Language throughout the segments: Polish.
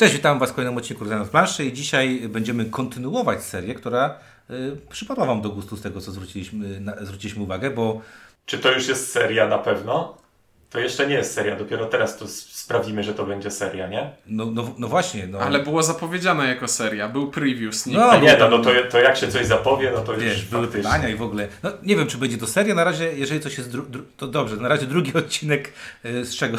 Cześć, witam Was w kolejnym odcinku Rozdania planszy i dzisiaj będziemy kontynuować serię, która y, przypadła Wam do gustu z tego, co zwróciliśmy, na, zwróciliśmy uwagę, bo... Czy to już jest seria na pewno? To jeszcze nie jest seria, dopiero teraz to sprawdzimy, że to będzie seria, nie? No, no, no właśnie. No. Ale było zapowiedziane jako seria, był preview. No, A nie, no, no to, to jak się coś zapowie, no to Wiesz, już były faktycznie. pytania i w ogóle. No nie wiem, czy będzie to seria. Na razie, jeżeli coś jest. Dru- dru- to dobrze, na razie drugi odcinek y, z czego?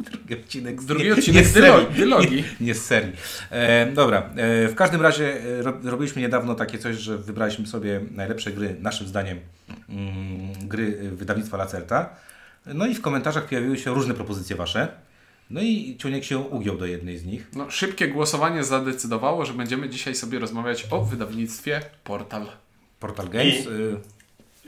Drugi odcinek z Drugi nie, odcinek nie z serii. dylogii. Nie, nie z serii. E, dobra, e, w każdym razie e, ro, robiliśmy niedawno takie coś, że wybraliśmy sobie najlepsze gry, naszym zdaniem, mm, gry wydawnictwa Lacerta. No i w komentarzach pojawiły się różne propozycje wasze. No i Ciuniek się ugiął do jednej z nich. No, szybkie głosowanie zadecydowało, że będziemy dzisiaj sobie rozmawiać o wydawnictwie Portal. Portal Games. I-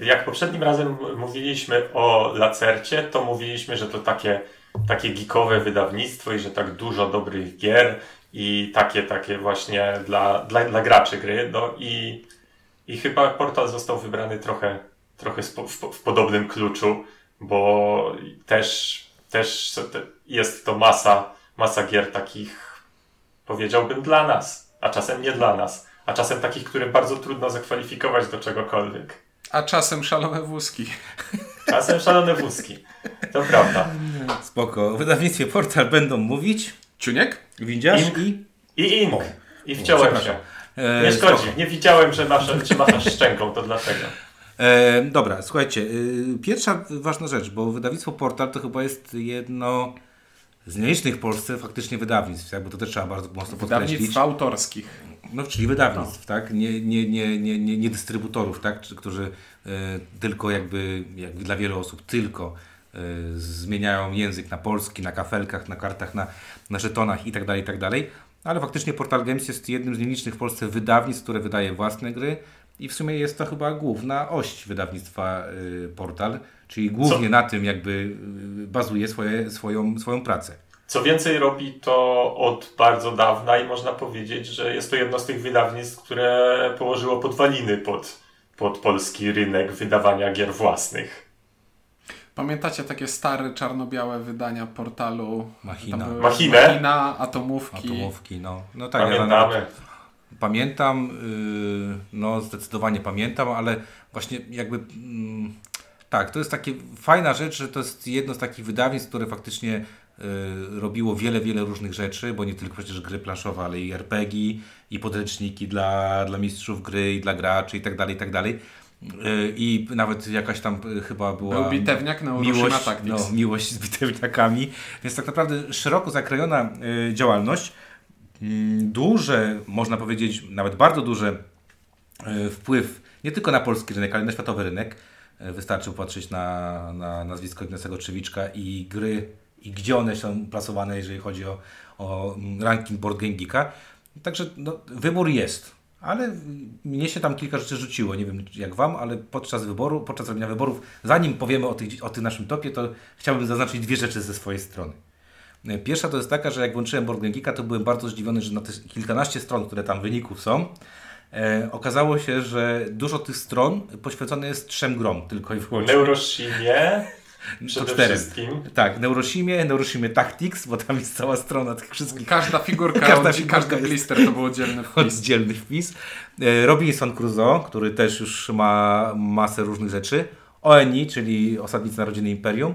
y, Jak poprzednim razem mówiliśmy o Lacercie, to mówiliśmy, że to takie, takie geekowe wydawnictwo i że tak dużo dobrych gier i takie, takie właśnie dla, dla, dla graczy gry. No i, i chyba Portal został wybrany trochę, trochę spo, w, w podobnym kluczu, bo też, też jest to masa, masa gier takich, powiedziałbym, dla nas, a czasem nie dla nas, a czasem takich, które bardzo trudno zakwalifikować do czegokolwiek. A czasem szalone wózki. Czasem szalone wózki. To prawda. spoko. O wydawnictwie Portal będą mówić. Ciuniek? Windziarz Ink. i... I ink. O. I wciąłem się. E, Nie szkodzi. spoko. Nie widziałem, że masz, że machasz szczęką, to dlatego. E, dobra, słuchajcie. y, pierwsza ważna rzecz, bo wydawnictwo Portal to chyba jest jedno z nielicznych w Polsce faktycznie wydawnictw, tak? bo to też trzeba bardzo mocno podkreślić. Wydawnictw autorskich. No, czyli wydawnictw, tak? Nie, nie, nie, nie, nie, nie dystrybutorów, tak? Czy- Którzy e, tylko jakby, jakby dla wielu osób tylko e, zmieniają język na polski, na kafelkach, na kartach, na, na żetonach i tak dalej, i tak. Ale faktycznie Portal Games jest jednym z nielicznych w Polsce wydawnictw, które wydaje własne gry i w sumie jest to chyba główna oś wydawnictwa y, Portal, czyli głównie na tym jakby y, bazuje swoje, swoją, swoją pracę. Co więcej, robi to od bardzo dawna i można powiedzieć, że jest to jedno z tych wydawnictw, które położyło podwaliny pod, pod polski rynek wydawania gier własnych. Pamiętacie takie stare, czarno-białe wydania portalu? Machina. Machinę? Machina, atomówki. Atomówki, no. No tak, ja Pamiętamy. Pamiętam, yy, no zdecydowanie pamiętam, ale właśnie jakby mm, tak, to jest takie fajna rzecz, że to jest jedno z takich wydawnictw, które faktycznie yy, robiło wiele, wiele różnych rzeczy, bo nie tylko przecież gry planszowe, ale i RPG, i podręczniki dla, dla mistrzów gry, i dla graczy, i tak dalej, i tak dalej. Yy, I nawet jakaś tam yy, chyba była Był bitewniak na miłość, Tactics. no, miłość z bitewniakami, więc tak naprawdę szeroko zakrojona y, działalność, Mm, duże, można powiedzieć, nawet bardzo duży wpływ nie tylko na polski rynek, ale na światowy rynek. E, Wystarczy popatrzeć na, na nazwisko Ignacego Trzewiczka i gry, i gdzie one są plasowane, jeżeli chodzi o, o mm, ranking Board Game Geeka. Także no, wybór jest, ale mnie się tam kilka rzeczy rzuciło. Nie wiem jak Wam, ale podczas wyboru, podczas robienia wyborów, zanim powiemy o, tych, o tym naszym topie, to chciałbym zaznaczyć dwie rzeczy ze swojej strony. Pierwsza to jest taka, że jak włączyłem Board Game Geeka, to byłem bardzo zdziwiony, że na te kilkanaście stron, które tam wyników są, e, okazało się, że dużo tych stron poświęcone jest trzem grom tylko i wyłącznie. Neuroshimie To przede czterem. wszystkim. Tak, Neuroshimie, Neuroshimie Tactics, bo tam jest cała strona tych wszystkich Każda figurka, Każda każda, figurka każdy jest- blister to był oddzielny wpis. oddzielny wpis. E, Robinson Crusoe, który też już ma masę różnych rzeczy. ONI, czyli Osadnicy Narodziny Imperium.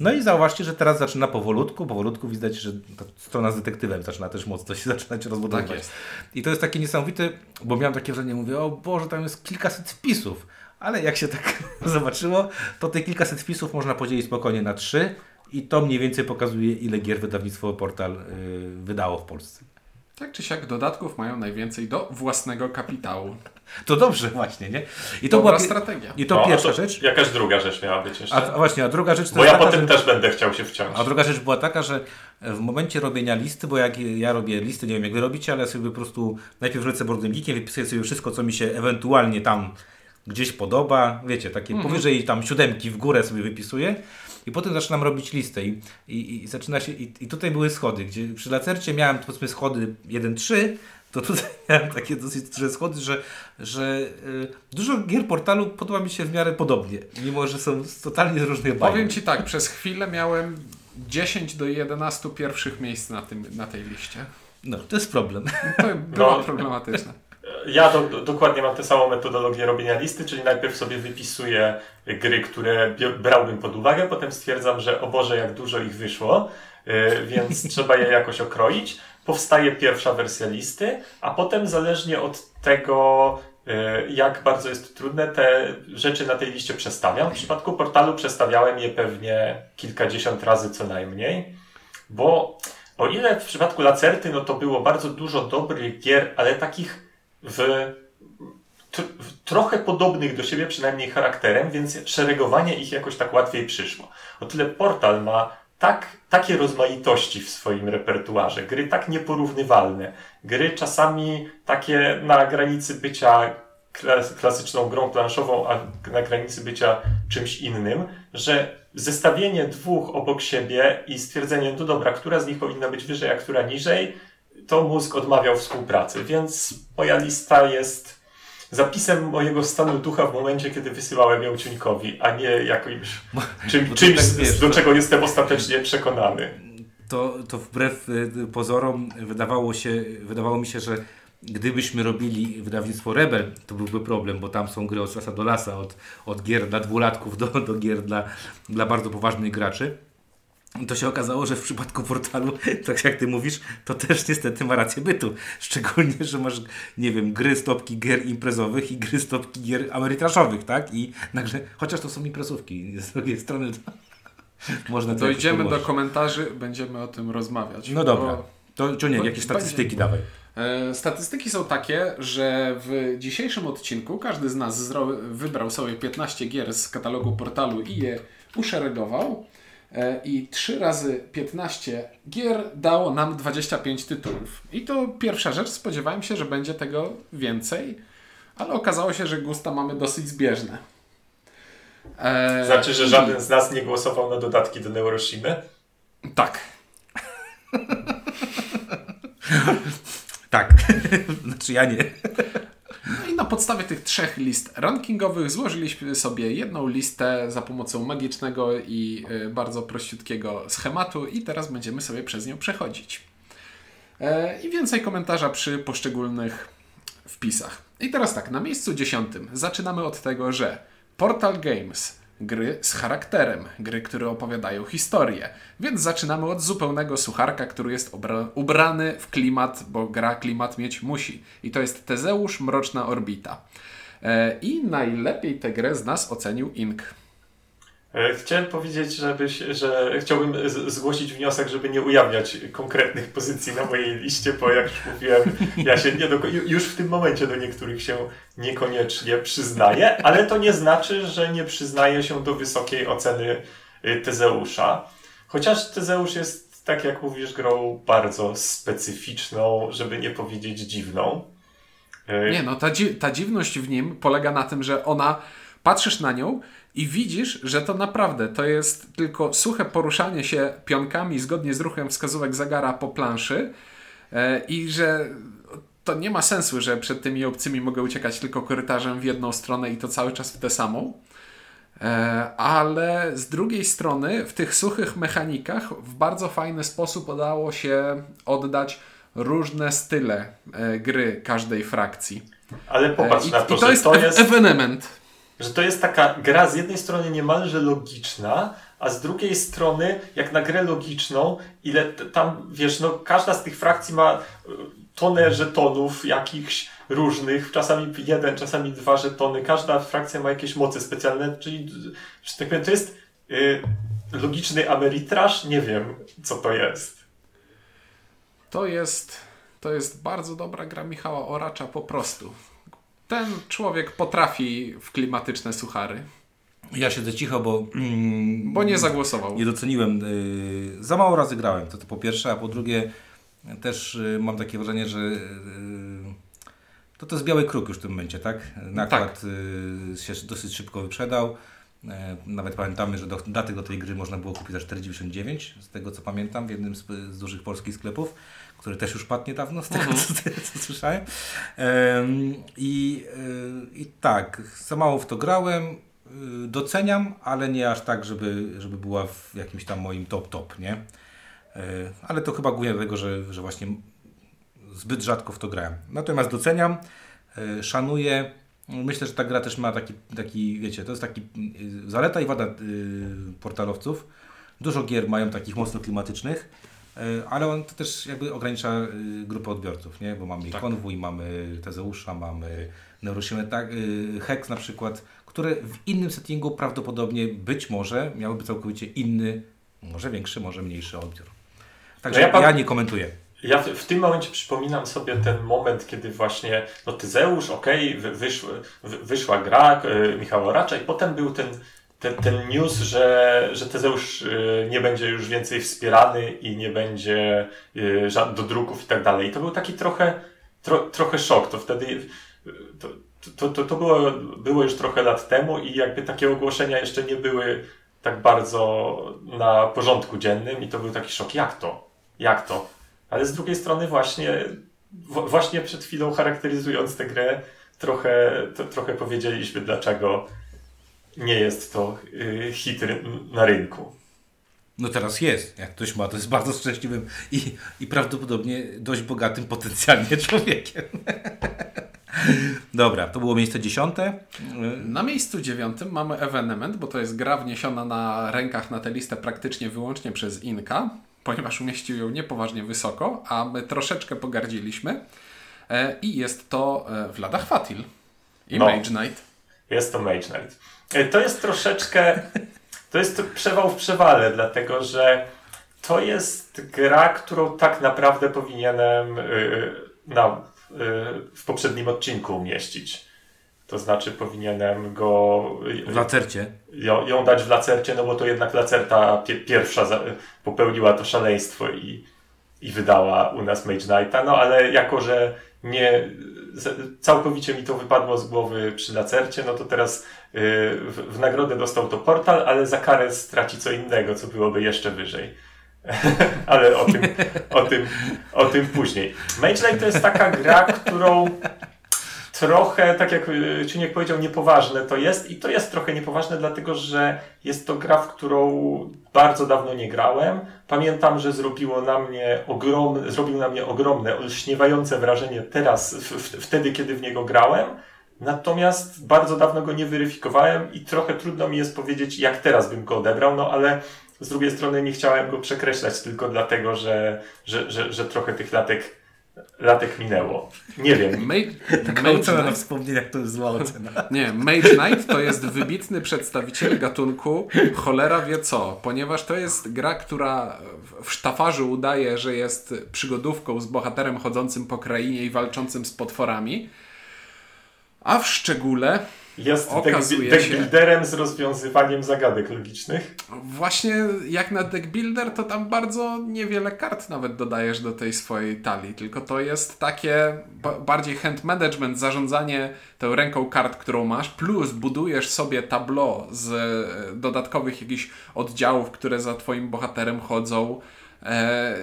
No i zauważcie, że teraz zaczyna powolutku, powolutku widać, że ta strona z detektywem zaczyna też mocno się zaczynać rozbudowywać. Tak. I to jest takie niesamowite, bo miałem takie wrażenie, mówię, o Boże, tam jest kilkaset wpisów. Ale jak się tak zobaczyło, to te kilkaset wpisów można podzielić spokojnie na trzy i to mniej więcej pokazuje, ile gier wydawnictwo Portal y, wydało w Polsce. Tak czy siak dodatków mają najwięcej do własnego kapitału. To dobrze właśnie, nie? I to Dobra była strategia. I to No, pierwsza to rzecz. Jakaś druga rzecz miała być jeszcze. A, a właśnie, a druga rzecz to Bo ja taka, potem że, też będę chciał się wciąć. A druga rzecz była taka, że w momencie robienia listy, bo jak ja robię listy, nie wiem jak wy robicie, ale ja sobie po prostu najpierw lecę boardem geekiem, wypisuję sobie wszystko, co mi się ewentualnie tam gdzieś podoba, wiecie, takie Mhm. powyżej tam siódemki w górę sobie wypisuję i potem zaczynam robić listę i, i, i zaczyna się, i, i tutaj były schody, gdzie przy lacercie miałem powiedzmy schody 1-3, to tutaj miałem takie dosyć duże schody, że, że y, dużo gier portalu podoba mi się w miarę podobnie, mimo że są z totalnie z różnych bajek. Powiem Ci tak, przez chwilę miałem 10 do 11 pierwszych miejsc na, tym, na tej liście. No, to jest problem. To było No. problematyczne. Ja do, do, dokładnie mam tę samą metodologię robienia listy, czyli najpierw sobie wypisuję gry, które brałbym pod uwagę, potem stwierdzam, że o Boże, jak dużo ich wyszło, yy, więc trzeba je jakoś okroić. Powstaje pierwsza wersja listy, a potem zależnie od tego, yy, jak bardzo jest trudne, te rzeczy na tej liście przestawiam. W przypadku portalu przestawiałem je pewnie kilkadziesiąt razy co najmniej, bo o ile w przypadku Lacerty, no to było bardzo dużo dobrych gier, ale takich w, tr- w trochę podobnych do siebie, przynajmniej charakterem, więc szeregowanie ich jakoś tak łatwiej przyszło. O tyle portal ma tak, takie rozmaitości w swoim repertuarze, gry tak nieporównywalne, gry czasami takie na granicy bycia klas- klasyczną grą planszową, a na granicy bycia czymś innym, że zestawienie dwóch obok siebie i stwierdzenie, no dobra, która z nich powinna być wyżej, a która niżej, to mózg odmawiał współpracy, więc moja lista jest zapisem mojego stanu ducha w momencie, kiedy wysyłałem ją Ciuńkowi, a nie jakimś czym, to czymś, tak wiesz, do to- czego jestem ostatecznie przekonany. To, to wbrew y, pozorom wydawało, się, wydawało mi się, że gdybyśmy robili wydawnictwo Rebel, to byłby problem, bo tam są gry od lasa do lasa, od, od gier dla dwulatków do, do gier dla, dla bardzo poważnych graczy. To się okazało, że w przypadku portalu, tak jak ty mówisz, to też niestety ma rację bytu. Szczególnie, że masz, nie wiem, gry stopki gier imprezowych i gry stopki gier amerytraszowych, tak? I nagle, chociaż to są imprezówki, z drugiej strony to można to Dojdziemy do komentarzy, będziemy o tym rozmawiać. No dobra. Bo, To Czuniek, Bo- jakieś statystyki będzie- dawaj. e, statystyki są takie, że w dzisiejszym odcinku każdy z nas wybrał sobie 15 gier z katalogu portalu i je uszeregował. E, I 3 razy 15 gier dało nam 25 tytułów. I to pierwsza rzecz, spodziewałem się, że będzie tego więcej, ale okazało się, że gusta mamy dosyć zbieżne. E, Znaczy, że i- żaden z nas nie głosował na dodatki do Neuroshimy? Tak. Tak. znaczy ja nie. No i na podstawie tych trzech list rankingowych złożyliśmy sobie jedną listę za pomocą magicznego i y, bardzo prościutkiego schematu i teraz będziemy sobie przez nią przechodzić. E, I więcej komentarza przy poszczególnych wpisach. I teraz tak, na miejscu dziesiątym zaczynamy od tego, że Portal Games, gry z charakterem, gry, które opowiadają historię. Więc zaczynamy od zupełnego sucharka, który jest ubrany w klimat, bo gra klimat mieć musi. I to jest Tezeusz Mroczna Orbita. E, I najlepiej tę grę z nas ocenił Ink. E, Chciałem powiedzieć, żebyś, że chciałbym zgłosić wniosek, żeby nie ujawniać konkretnych pozycji na mojej liście, bo jak już mówiłem, ja się nie do, ju- już w tym momencie do niektórych się niekoniecznie przyznaję, ale to nie znaczy, że nie przyznaję się do wysokiej oceny y, Tezeusza. Chociaż Tezeusz jest, tak jak mówisz, grą bardzo specyficzną, żeby nie powiedzieć dziwną. E, Nie no, ta, dzi- ta dziwność w nim polega na tym, że ona, patrzysz na nią i widzisz, że to naprawdę to jest tylko suche poruszanie się pionkami zgodnie z ruchem wskazówek zegara po planszy e, i że to nie ma sensu, że przed tymi obcymi mogę uciekać tylko korytarzem w jedną stronę i to cały czas w tę samą. E, ale z drugiej strony w tych suchych mechanikach w bardzo fajny sposób udało się oddać różne style e, gry każdej frakcji. Ale popatrz I, na to, i to że jest, to jest... evenement. Że to jest taka gra z jednej strony niemalże logiczna, a z drugiej strony, jak na grę logiczną, ile tam, wiesz, no każda z tych frakcji ma y, tonę żetonów jakichś różnych, czasami jeden, czasami dwa żetony, każda frakcja ma jakieś moce specjalne, czyli, że tak powiem, to jest y, logiczny Ameritraż, nie wiem, co to jest. To jest, to jest bardzo dobra gra Michała Oracza po prostu. Ten człowiek potrafi w klimatyczne suchary, Ja siedzę cicho, bo, mm, bo nie zagłosował. nie doceniłem. y, za mało razy grałem, to, to po pierwsze, a po drugie też y, mam takie wrażenie, że y, to to jest biały kruk już w tym momencie, tak? Nakład y, się dosyć szybko wyprzedał. E, Nawet pamiętamy, że do, daty do tej gry można było kupić za 4,99 z tego co pamiętam w jednym z, z dużych polskich sklepów, który też już padł niedawno z tego co, co słyszałem. Em, I, y, I tak, za mało w to grałem, y, doceniam, ale nie aż tak, żeby, żeby była w jakimś tam moim top top, nie? E, Ale to chyba głównie dlatego, że, że właśnie zbyt rzadko w to grałem. Natomiast doceniam, y, szanuję. Myślę, że ta gra też ma taki, taki wiecie, to jest taki y, zaleta i wada y, portalowców. Dużo gier mają takich mocno klimatycznych, y, ale on to też jakby ogranicza y, grupę odbiorców, nie? Bo mamy Tak. Konwój, mamy Tezeusza, mamy Neurosimę, tak, y, Hex na przykład, które w innym settingu prawdopodobnie być może miałyby całkowicie inny, może większy, może mniejszy odbiór. Także No ja ja, pa- nie komentuję. Ja w, w tym momencie przypominam sobie ten moment, kiedy właśnie no Tyzeusz, okej, wy, wyszła gra y, Michała Racza i potem był ten, ten, ten news, że, że Tyzeusz y, nie będzie już więcej wspierany i nie będzie y, do druków i tak dalej. I to był taki trochę, tro, trochę szok. To wtedy y, to, to, to, to było, było już trochę lat temu i jakby takie ogłoszenia jeszcze nie były tak bardzo na porządku dziennym i to był taki szok. Jak to? Jak to? Ale z drugiej strony właśnie, właśnie przed chwilą charakteryzując tę grę, trochę, to, trochę powiedzieliśmy, dlaczego nie jest to y, hit na rynku. No teraz jest. Jak ktoś ma, to jest bardzo szczęśliwym i, i prawdopodobnie dość bogatym potencjalnie człowiekiem. Dobra, to było miejsce dziesiąte. Na miejscu dziewiątym mamy ewenement, bo to jest gra wniesiona na rękach na tę listę praktycznie wyłącznie przez Inka, ponieważ umieścił ją niepoważnie wysoko, a my troszeczkę pogardziliśmy. E, I jest to e, Vlada Fatil i No. Mage Knight. Jest to Mage Knight. Y, To jest troszeczkę, to jest przewał w przewale, dlatego że to jest gra, którą tak naprawdę powinienem y, na, y, w poprzednim odcinku umieścić. To znaczy powinienem go W lacercie. ją, ją dać w lacercie, no bo to jednak lacerta pie, pierwsza za, popełniła to szaleństwo i, i wydała u nas Mage Knighta, no ale jako, że nie całkowicie mi to wypadło z głowy przy lacercie, no to teraz y, w, w nagrodę dostał to portal, ale za karę straci co innego, co byłoby jeszcze wyżej. ale o tym, o, tym, o tym później. Mage Knight to jest taka gra, którą trochę, tak jak y, Ciuniek powiedział, niepoważne to jest i to jest trochę niepoważne, dlatego że jest to gra, w którą bardzo dawno nie grałem. Pamiętam, że zrobiło na mnie ogromne, zrobił na mnie ogromne, olśniewające wrażenie teraz, w, w, wtedy, kiedy w niego grałem. Natomiast bardzo dawno go nie weryfikowałem i trochę trudno mi jest powiedzieć, jak teraz bym go odebrał, no ale z drugiej strony nie chciałem go przekreślać tylko dlatego, że, że, że, że trochę tych latek, latek minęło. Nie wiem. Mage, Taka Mage ocena na wspomnieniach to jest zła ocena. nie, Mage Knight to jest wybitny przedstawiciel gatunku cholera wie co, ponieważ to jest gra, która w- w sztafarzu udaje, że jest przygodówką z bohaterem chodzącym po krainie i walczącym z potworami, a w szczególe Jest Okazuje deck, deckbuilderem z rozwiązywaniem zagadek logicznych. Właśnie jak na deck builder, to tam bardzo niewiele kart nawet dodajesz do tej swojej talii, tylko to jest takie ba- bardziej hand management, zarządzanie tą ręką kart, którą masz, plus budujesz sobie tableau z e, dodatkowych jakichś oddziałów, które za twoim bohaterem chodzą. E,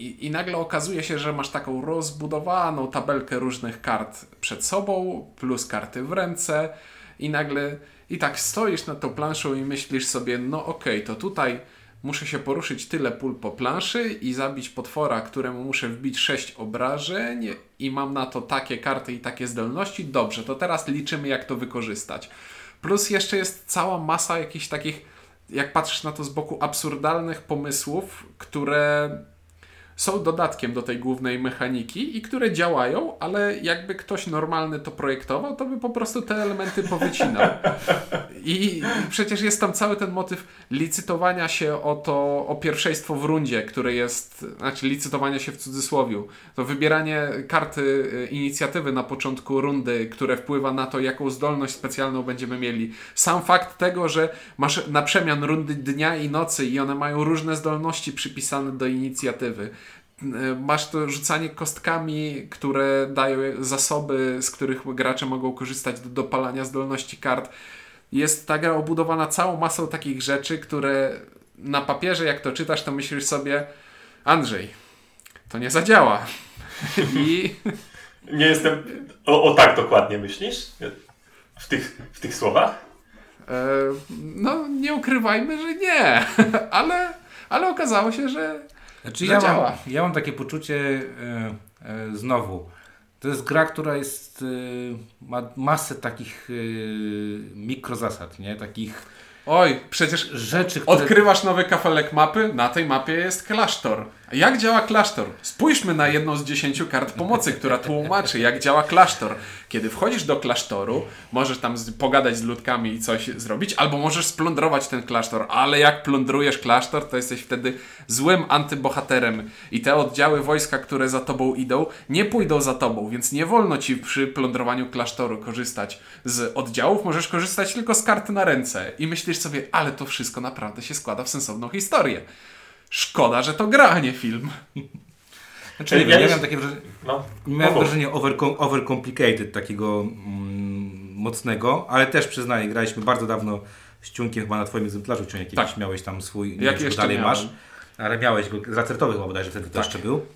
i, I nagle okazuje się, że masz taką rozbudowaną tabelkę różnych kart przed sobą, plus karty w ręce, i nagle i tak stoisz nad tą planszą i myślisz sobie, no okej, to tutaj muszę się poruszyć tyle pól po planszy i zabić potwora, któremu muszę wbić 6 obrażeń i mam na to takie karty i takie zdolności. Dobrze, to teraz liczymy, jak to wykorzystać. Plus jeszcze jest cała masa jakichś takich, jak patrzysz na to z boku, absurdalnych pomysłów, które są dodatkiem do tej głównej mechaniki i które działają, ale jakby ktoś normalny to projektował, to by po prostu te elementy powycinał. I, przecież jest tam cały ten motyw licytowania się o to, o pierwszeństwo w rundzie, które jest, znaczy licytowania się w cudzysłowiu. To wybieranie karty y, inicjatywy na początku rundy, które wpływa na to, jaką zdolność specjalną będziemy mieli. Sam fakt tego, że masz na przemian rundy dnia i nocy i one mają różne zdolności przypisane do inicjatywy. Y, Masz to rzucanie kostkami, które dają zasoby, z których gracze mogą korzystać do dopalania zdolności kart. Jest ta gra obudowana całą masą takich rzeczy, które na papierze, jak to czytasz, to myślisz sobie, Andrzej, to nie zadziała. I Nie jestem. O, o tak dokładnie myślisz? W tych, w tych słowach? e, no, nie ukrywajmy, że nie, ale, ale okazało się, że Znaczy ja mam, ja mam takie poczucie, e, E, znowu, to jest gra, która jest, e, ma masę takich mikrozasad, nie? Takich Oj, przecież rzeczy, które... Odkrywasz nowy kafelek mapy, na tej mapie jest klasztor. Jak działa klasztor? Spójrzmy na jedną z dziesięciu kart pomocy, która tłumaczy, jak działa klasztor. Kiedy wchodzisz do klasztoru, możesz tam pogadać z ludkami i coś zrobić, albo możesz splądrować ten klasztor, ale jak plądrujesz klasztor, to jesteś wtedy złym antybohaterem. I te oddziały wojska, które za tobą idą, nie pójdą za tobą, więc nie wolno ci przy plądrowaniu klasztoru korzystać z oddziałów, możesz korzystać tylko z kart na ręce. I myślisz sobie, ale to wszystko naprawdę się składa w sensowną historię. Szkoda, że to gra, a nie film. Znaczy, Ja wiem, ja miałem takie wrażenie, No, miałem wrażenie overcom- overcomplicated takiego mm, mocnego, ale też przyznaję, graliśmy bardzo dawno z Ciunkiem chyba na twoim egzemplarzu, Ciunek, jakiś Tak. miałeś tam swój, nie Jak wiem, dalej miałem. masz, ale miałeś go, z acertowy chyba bodajże wtedy to Tak. jeszcze był.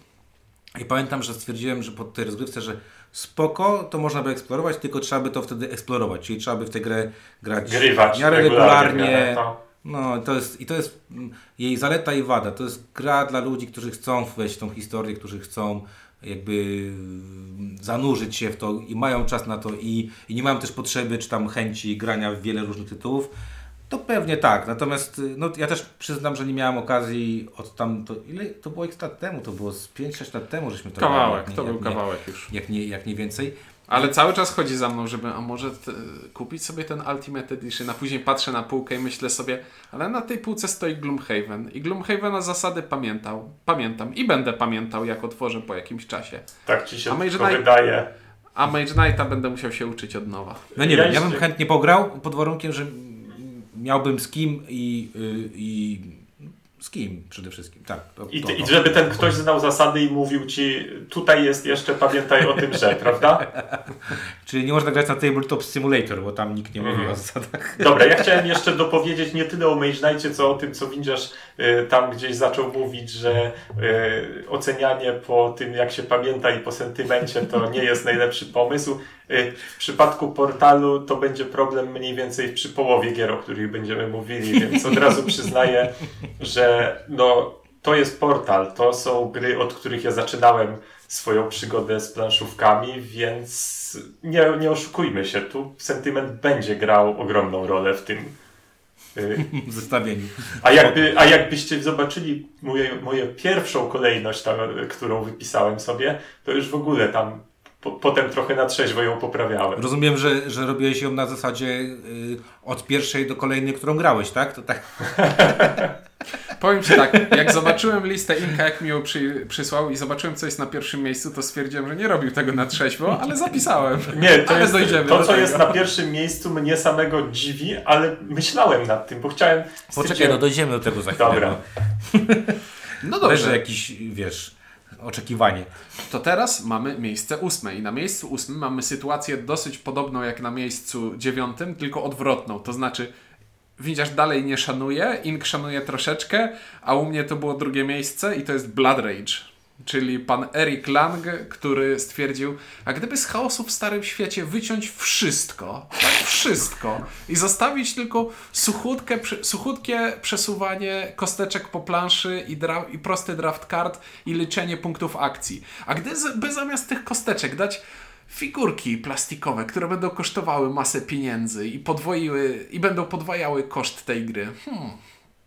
I pamiętam, że stwierdziłem, że po tej rozgrywce, że spoko, to można by eksplorować, tylko trzeba by to wtedy eksplorować, czyli trzeba by w tę grę grać Grywać w miarę regularnie. regularnie. No to jest, i to jest mm, jej zaleta i wada. To jest gra dla ludzi, którzy chcą wejść w tą historię, którzy chcą jakby mm, zanurzyć się w to i mają czas na to i, i nie mają też potrzeby czy tam chęci grania w wiele różnych tytułów. To pewnie tak, natomiast y, no, ja też przyznam, że nie miałem okazji od tam, to, ile to było x lat temu, to było z 5-6 lat temu, żeśmy to Kawałek, jak to nie- był jak nie- kawałek już. Jak nie, jak nie więcej. Ale cały czas chodzi za mną, żeby, a może t- kupić sobie ten Ultimate Edition, a później patrzę na półkę i myślę sobie, ale na tej półce stoi Gloomhaven i Gloomhavena zasady pamiętał, pamiętam i będę pamiętał, jak otworzę po jakimś czasie. Tak ci się A Mage tylko Knight- wydaje. A Mage Knighta będę musiał się uczyć od nowa. No nie Ja wiem, ja bym chętnie pograł pod warunkiem, że miałbym z kim i, y, i z kim przede wszystkim. Tak, to, I, to, ty, I to. żeby ten ktoś znał zasady i mówił ci, tutaj jest jeszcze, pamiętaj o tym, że, prawda? Czyli nie można grać na Tabletop Simulator, bo tam nikt nie mówi Mhm. o zasadach. Dobra, ja chciałem jeszcze dopowiedzieć nie tyle o Mage Knightie, co o tym, co Windziarz y, tam gdzieś zaczął mówić, że y, ocenianie po tym, jak się pamięta i po sentymencie to nie jest najlepszy pomysł. Y, w przypadku portalu to będzie problem mniej więcej przy połowie gier, o których będziemy mówili, więc od razu przyznaję, że no, to jest portal. To są gry, od których ja zaczynałem swoją przygodę z planszówkami, więc nie, nie oszukujmy się, tu sentyment będzie grał ogromną rolę w tym. Y, zestawieniu. A, jakby, a jakbyście zobaczyli moje, moje pierwszą kolejność, tam, którą wypisałem sobie, to już w ogóle tam po, potem trochę na trzeźwo ją poprawiałem. Rozumiem, że, że robiłeś ją na zasadzie y, od pierwszej do kolejnej, którą grałeś, tak? To tak. Powiem Ci tak, jak zobaczyłem listę Inka, jak mi ją przy, przysłał i zobaczyłem, co jest na pierwszym miejscu, to stwierdziłem, że nie robił tego na trzeźwo, ale zapisałem. Nie, to, Ale jest, dojdziemy to co tego. jest na pierwszym miejscu mnie samego dziwi, ale myślałem nad tym, bo chciałem... Poczekaj, no dojdziemy do tego za chwilę. Dobra. No Dobrze. dobrze, jakiś, wiesz, oczekiwanie. To teraz mamy miejsce ósme i na miejscu ósmym mamy sytuację dosyć podobną jak na miejscu dziewiątym, tylko odwrotną. To znaczy, widzisz, dalej nie szanuje, Ink szanuje troszeczkę, a u mnie to było drugie miejsce i to jest Blood Rage. Czyli pan Eric Lang, który stwierdził, a gdyby z chaosu w Starym Świecie wyciąć wszystko, tak wszystko i zostawić tylko suchutkę, prze- suchutkie przesuwanie kosteczek po planszy i, dra- i prosty draft card i liczenie punktów akcji. A gdyby zamiast tych kosteczek dać figurki plastikowe, które będą kosztowały masę pieniędzy i podwoiły, i będą podwajały koszt tej gry. Hmm.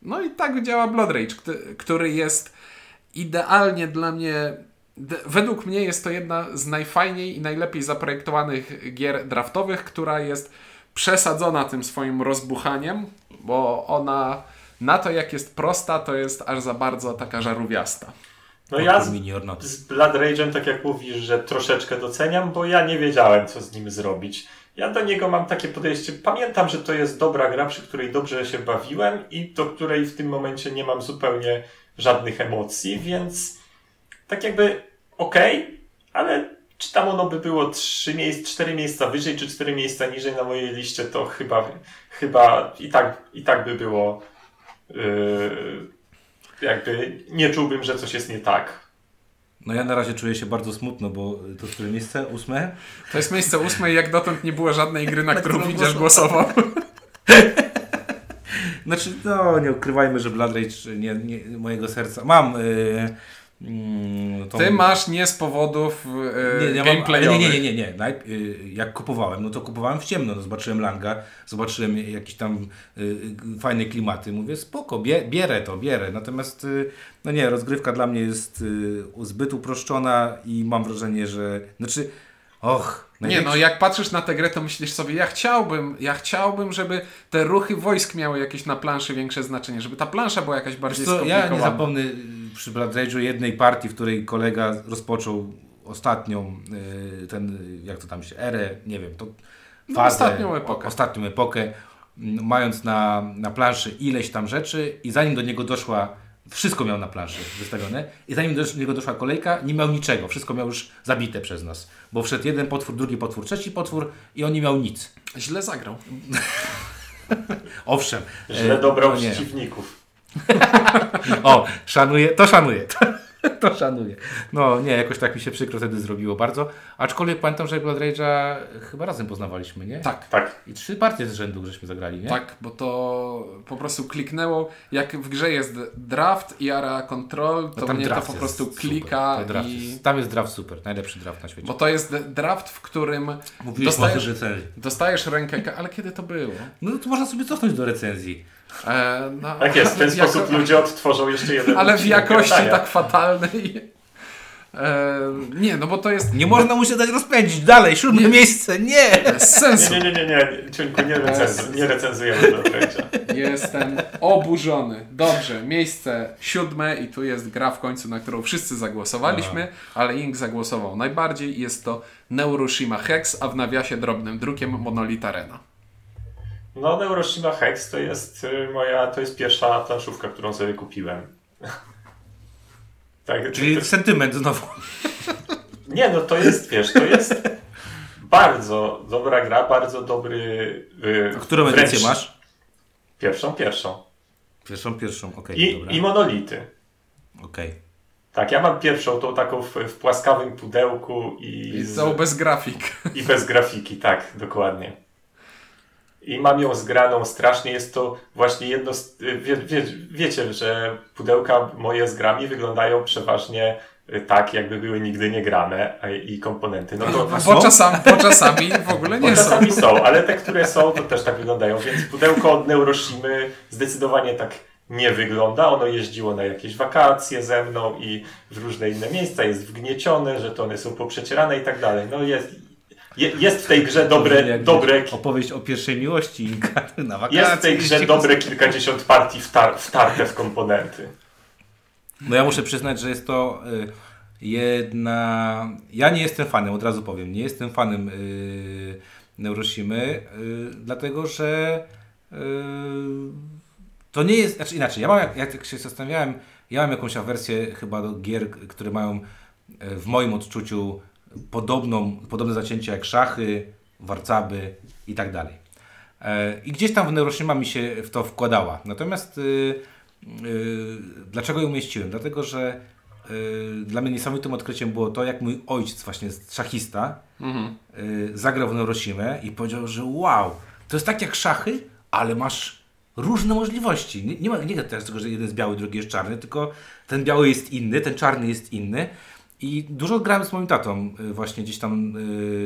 No i tak działa Blood Rage, który jest idealnie dla mnie. Według mnie jest to jedna z najfajniej i najlepiej zaprojektowanych gier draftowych, która jest przesadzona tym swoim rozbuchaniem, bo ona na to jak jest prosta, to jest aż za bardzo taka żarówiasta. No ja z, z Blood Rage'em, tak jak mówisz, że troszeczkę doceniam, bo ja nie wiedziałem, co z nim zrobić. Ja do niego mam takie podejście. Pamiętam, że to jest dobra gra, przy której dobrze się bawiłem i do której w tym momencie nie mam zupełnie żadnych emocji, więc tak jakby okej, ale czy tam ono by było trzy miejsc, cztery miejsca wyżej, czy cztery miejsca niżej na mojej liście, to chyba, chyba i, tak, i tak by było. Yy, jakby nie czułbym, że coś jest nie tak. No ja na razie czuję się bardzo smutno, bo to które miejsce? Ósme? To jest miejsce ósme i jak dotąd nie było żadnej gry, na którą którą widzisz głosował. Znaczy, no nie ukrywajmy, że Blood Rage nie, nie, mojego serca. Mam y, mm, tą- Ty masz nie z powodów e, nie, ja gameplayowych. nie, nie, nie, nie, nie. Najp- y, jak kupowałem, no to kupowałem w ciemno. No, zobaczyłem Langa, zobaczyłem jakieś tam y, y, fajne klimaty. Mówię, spoko, bie, bierę to, bierę. Natomiast, y, no nie, rozgrywka dla mnie jest y, zbyt uproszczona i mam wrażenie, że, znaczy, och, Nie, największy- no jak patrzysz na tę grę, to myślisz sobie, ja chciałbym, ja chciałbym, żeby te ruchy wojsk miały jakieś na planszy większe znaczenie, żeby ta plansza była jakaś bardziej co, ja nie zapomnę y, przy Blood Rage'u jednej partii, w której kolega rozpoczął ostatnią, y, ten, y, jak to tam się, erę, nie wiem, to No, ostatnią epokę. o- Ostatnią epokę, mając na, na planszy ileś tam rzeczy i zanim do niego doszła, wszystko miał na planszy wystawione i zanim do niego doszła kolejka, nie miał niczego, wszystko miał już zabite przez nas, bo wszedł jeden potwór, drugi potwór, trzeci potwór i on nie miał nic. Źle zagrał. Owszem. Źle e, dobrał no nie. przeciwników. O, szanuję, to szanuję. To, szanuję. No nie, jakoś tak mi się przykro wtedy zrobiło bardzo. Aczkolwiek pamiętam, że Blood Rage'a chyba razem poznawaliśmy, nie? Tak. Tak. I trzy partie z rzędu żeśmy zagrali, nie? Tak, bo to po prostu kliknęło, jak w grze jest draft i area control, to No mnie to po prostu klika i... jest, tam jest draft super, najlepszy draft na świecie. Bo to jest draft, w którym Mówiłeś dostajesz, o recenzji. dostajesz rękę, ale kiedy to było? No to można sobie cofnąć do recenzji. E, no, Tak jest, w ten jako- sposób ludzie odtworzą jeszcze jeden Ale w jakości gadania. tak fatalnej. E, nie, no bo to jest Nie można mu się dać rozpędzić. Dalej, siódme Nie. miejsce, nie! bez sensu. Nie, nie, nie, nie, nie, Ciuńku, nie, recenz nie recenzujemy do Rage'a. Jestem oburzony. Dobrze, miejsce siódme i tu jest gra w końcu, na którą wszyscy zagłosowaliśmy, ale Ink zagłosował najbardziej. Jest to Neuroshima Hex, a w nawiasie drobnym drukiem Monolith Arena. No, Neuroshima Hex to jest y, moja, to jest pierwsza planszówka, którą sobie kupiłem. tak, Czyli to, sentyment znowu. nie, no to jest, wiesz, to jest bardzo dobra gra, bardzo dobry... y, A którą wręcz- edycję masz? Pierwszą, pierwszą. Pierwszą, pierwszą, okej, I, dobra. I monolity. Okej. Tak, ja mam pierwszą, tą taką w, w płaskawym pudełku i, I z, bez grafik. i bez grafiki, tak, dokładnie. I mam ją zgraną strasznie. Jest to właśnie jedno z. Wie, wie, wiecie, że pudełka moje z grami wyglądają przeważnie y, tak, jakby były nigdy nie grane i komponenty. No to Bo czasami, bo czasami w ogóle bo nie są. czasami są, ale te, które są, to też tak wyglądają. Więc pudełko od Neuroshimy zdecydowanie tak nie wygląda. Ono jeździło na jakieś wakacje ze mną i w różne inne miejsca. Jest wgniecione, że to one są poprzecierane i tak dalej. No jest, je, jest w tej grze dobre, Jak dobre Opowieść o pierwszej miłości na wakacje. jest w tej grze dobre kilkadziesiąt partii wtar wtarte w komponenty. No ja muszę przyznać, że jest to y, jedna... Ja nie jestem fanem, od razu powiem, nie jestem fanem y, Neuroshimy, y, dlatego że y, to nie jest, znaczy inaczej, ja mam, jak, jak się zastanawiałem, ja mam jakąś awersję chyba do gier, które mają y, w moim odczuciu podobną, podobne zacięcie jak szachy, warcaby i tak dalej. E, I gdzieś tam w Neuroshima mi się w to wkładała. Natomiast y, y, dlaczego ją umieściłem? Dlatego, że y, dla mnie niesamowitym odkryciem było to, jak mój ojciec, właśnie szachista, Mhm. y, zagrał w Neuroshimę i powiedział, że wow, to jest tak jak szachy, ale masz różne możliwości. Nie, nie ma nie teraz tego, że jeden jest biały, drugi jest czarny, tylko ten biały jest inny, ten czarny jest inny. I dużo grałem z moim tatą, y, właśnie gdzieś tam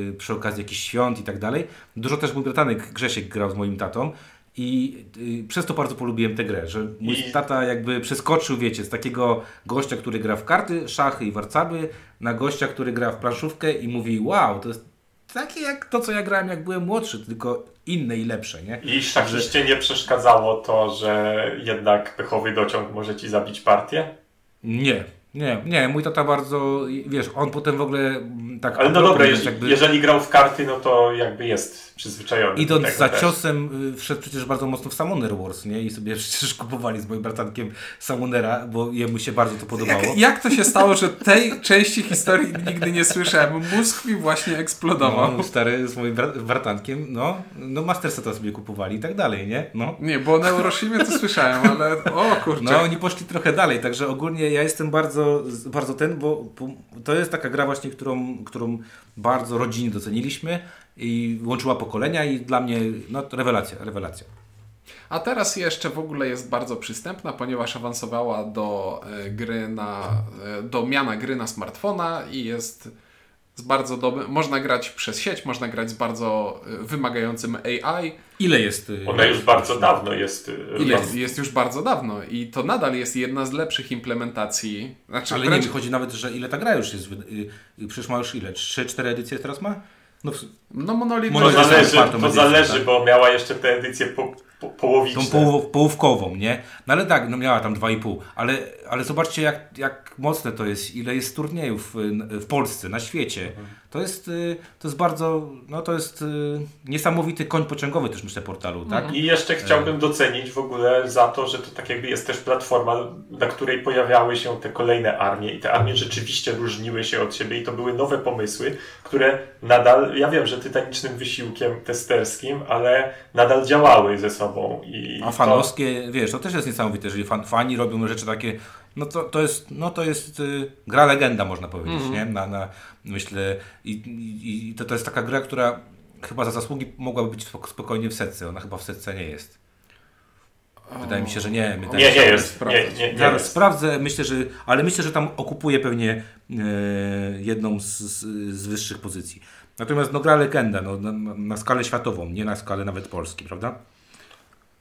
y, przy okazji jakichś świąt i tak dalej. Dużo też mój bratanek Grzesiek grał z moim tatą. I y, przez to bardzo polubiłem tę grę, że mój I- tata jakby przeskoczył, wiecie, z takiego gościa, który gra w karty, szachy i warcaby, na gościa, który gra w planszówkę i mówi, wow, to jest takie jak to, co ja grałem, jak byłem młodszy, tylko inne i lepsze, nie? I szachiście nie przeszkadzało to, że jednak pechowy dociąg może ci zabić partię? Nie, nie, nie, mój tata bardzo, wiesz, on potem w ogóle mm, tak... Ale no dobra, jeżeli, jakby- jeżeli grał w karty, no to jakby jest przyzwyczajony do Idąc tego za też. ciosem, y, wszedł przecież bardzo mocno w Summoner Wars, nie? I sobie przecież kupowali z moim bratankiem Summonera, bo jemu się bardzo to podobało. Jak, jak to się stało, że tej części historii nigdy nie słyszałem? Mózg mi właśnie eksplodował. No, stary z moim bra- bratankiem, no, no Master Seta sobie kupowali i tak dalej, nie? No. Nie, bo o Neuroshimie to słyszałem, ale o kurczę. No, oni poszli trochę dalej, także ogólnie ja jestem bardzo, bardzo ten, bo, to jest taka gra właśnie, którą, którą bardzo rodzinnie doceniliśmy i łączyła pokolenia i dla mnie, no, rewelacja, rewelacja. A teraz jeszcze w ogóle jest bardzo przystępna, ponieważ awansowała do e, gry na, e, do miana gry na smartfona i jest z bardzo dobrym, można grać przez sieć, można grać z bardzo e, wymagającym AI. Ile jest? y, Ona już bardzo dawno jest. y, Ile jest, jest już bardzo dawno i to nadal jest jedna z lepszych implementacji. Znaczy, Ale nie, wręcz, mi chodzi nawet, że ile ta gra już jest. y, y, Przecież ma już ile? 3-4 edycje teraz ma? No, w- no Monolith To Monolith zależy, to edycję, zależy tak. bo miała jeszcze te edycje po, po, połowiczne. tą połów, połówkową, nie? No ale tak, no miała tam 2,5. Ale, ale zobaczcie, jak, jak mocne to jest, ile jest turniejów w Polsce, na świecie. To jest, y, to jest bardzo, no to jest y, niesamowity koń pociągowy też myślę portalu, tak? I jeszcze chciałbym docenić w ogóle za to, że to tak jakby jest też platforma, na której pojawiały się te kolejne armie i te armie rzeczywiście różniły się od siebie i to były nowe pomysły, które nadal, ja wiem, że tytanicznym wysiłkiem testerskim, ale nadal działały ze sobą. I A to- fanowskie, wiesz, to też jest niesamowite, jeżeli fan, fani robią rzeczy takie, no to, to jest, no to jest y, gra legenda, można powiedzieć, nie? Na, na, myślę, i, i, i to, to jest taka gra, która chyba za zasługi mogłaby być spok- spokojnie w setce, ona chyba w setce nie jest. Wydaje mi się, że nie. Wydaje Nie, nie jest. Nie, nie, nie Zaraz jest. sprawdzę, myślę, że, ale myślę, że tam okupuje pewnie e, jedną z, z, z wyższych pozycji. Natomiast no, gra legenda, no, na, na- na skalę światową, nie na skalę nawet Polski, prawda?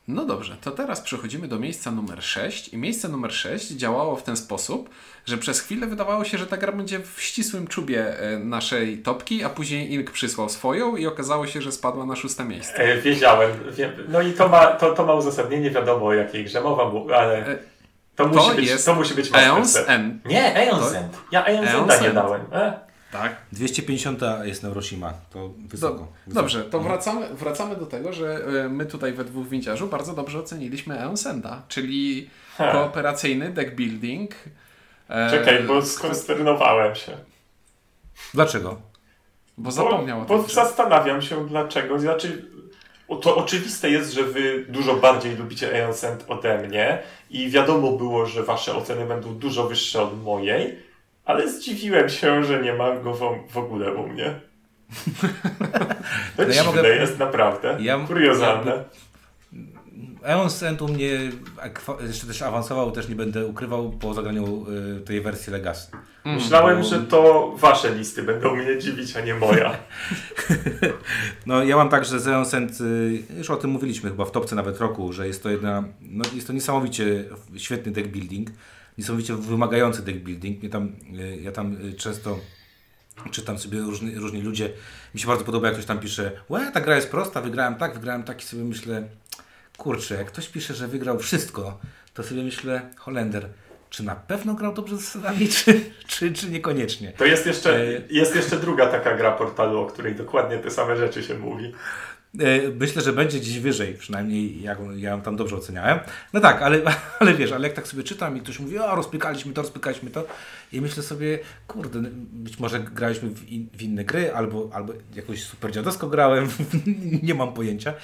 No dobrze, to teraz przechodzimy do miejsca numer 6 i miejsce numer 6 działało w ten sposób, że przez chwilę wydawało się, że ta gra będzie w ścisłym czubie e, naszej topki, a później Ink przysłał swoją i okazało się, że spadła na szóste miejsce. E, Wiedziałem. Wiem. No i to ma, to, to ma uzasadnienie, wiadomo o jakiej grze mowa, ale E, to to musi być, jest to musi być Master Eons. End. Nie, Eonsend. Ja Eonsenda Eonsend. nie dałem. E? Tak. 250 jest Neuroshima, to wysoko. Do, wysoko. dobrze, to wracamy, wracamy do tego, że e, my tutaj we dwóch windziarzu bardzo dobrze oceniliśmy Eonsenda, czyli Ha. kooperacyjny deck building. e, Czekaj, bo skonsternowałem się. Dlaczego? Bo zapomniał o Bo, tym. bo zastanawiam się dlaczego. Znaczy, o- to oczywiste jest, że wy dużo bardziej lubicie Eonsend ode mnie i wiadomo było, że wasze oceny będą dużo wyższe od mojej, ale zdziwiłem się, że nie ma go w, w ogóle u mnie. To ja dziwne mogę- jest naprawdę. Ja- Kuriozalne. Eon Send u mnie jeszcze też awansował, też nie będę ukrywał po zagraniu y, tej wersji Legacy. Myślałem, bo- że to wasze listy będą mnie dziwić, a nie moja. No ja mam tak, że z Eon Send, y, już o tym mówiliśmy chyba w topce nawet roku, że jest to jedna, no jest to niesamowicie świetny deck building, niesamowicie wymagający deck building. Mnie tam, y, ja tam y, często czytam sobie różni, różni ludzie, mi się bardzo podoba jak ktoś tam pisze, łe, ta gra jest prosta, wygrałem tak, wygrałem tak i sobie myślę, kurczę, jak ktoś pisze, że wygrał wszystko, to sobie myślę, Holender, czy na pewno grał dobrze z zasadami, czy, czy, czy niekoniecznie? To jest jeszcze, E, jest jeszcze druga taka gra portalu, o której dokładnie te same rzeczy się mówi. E, Myślę, że będzie gdzieś wyżej, przynajmniej ja, go- ja ją tam dobrze oceniałem. No tak, ale, ale wiesz, ale jak tak sobie czytam i ktoś mówi, o rozpykaliśmy to, rozpykaliśmy to i myślę sobie, kurde, być może graliśmy w, in, w inne gry, albo, albo jakoś super dziadowsko grałem, nie mam pojęcia.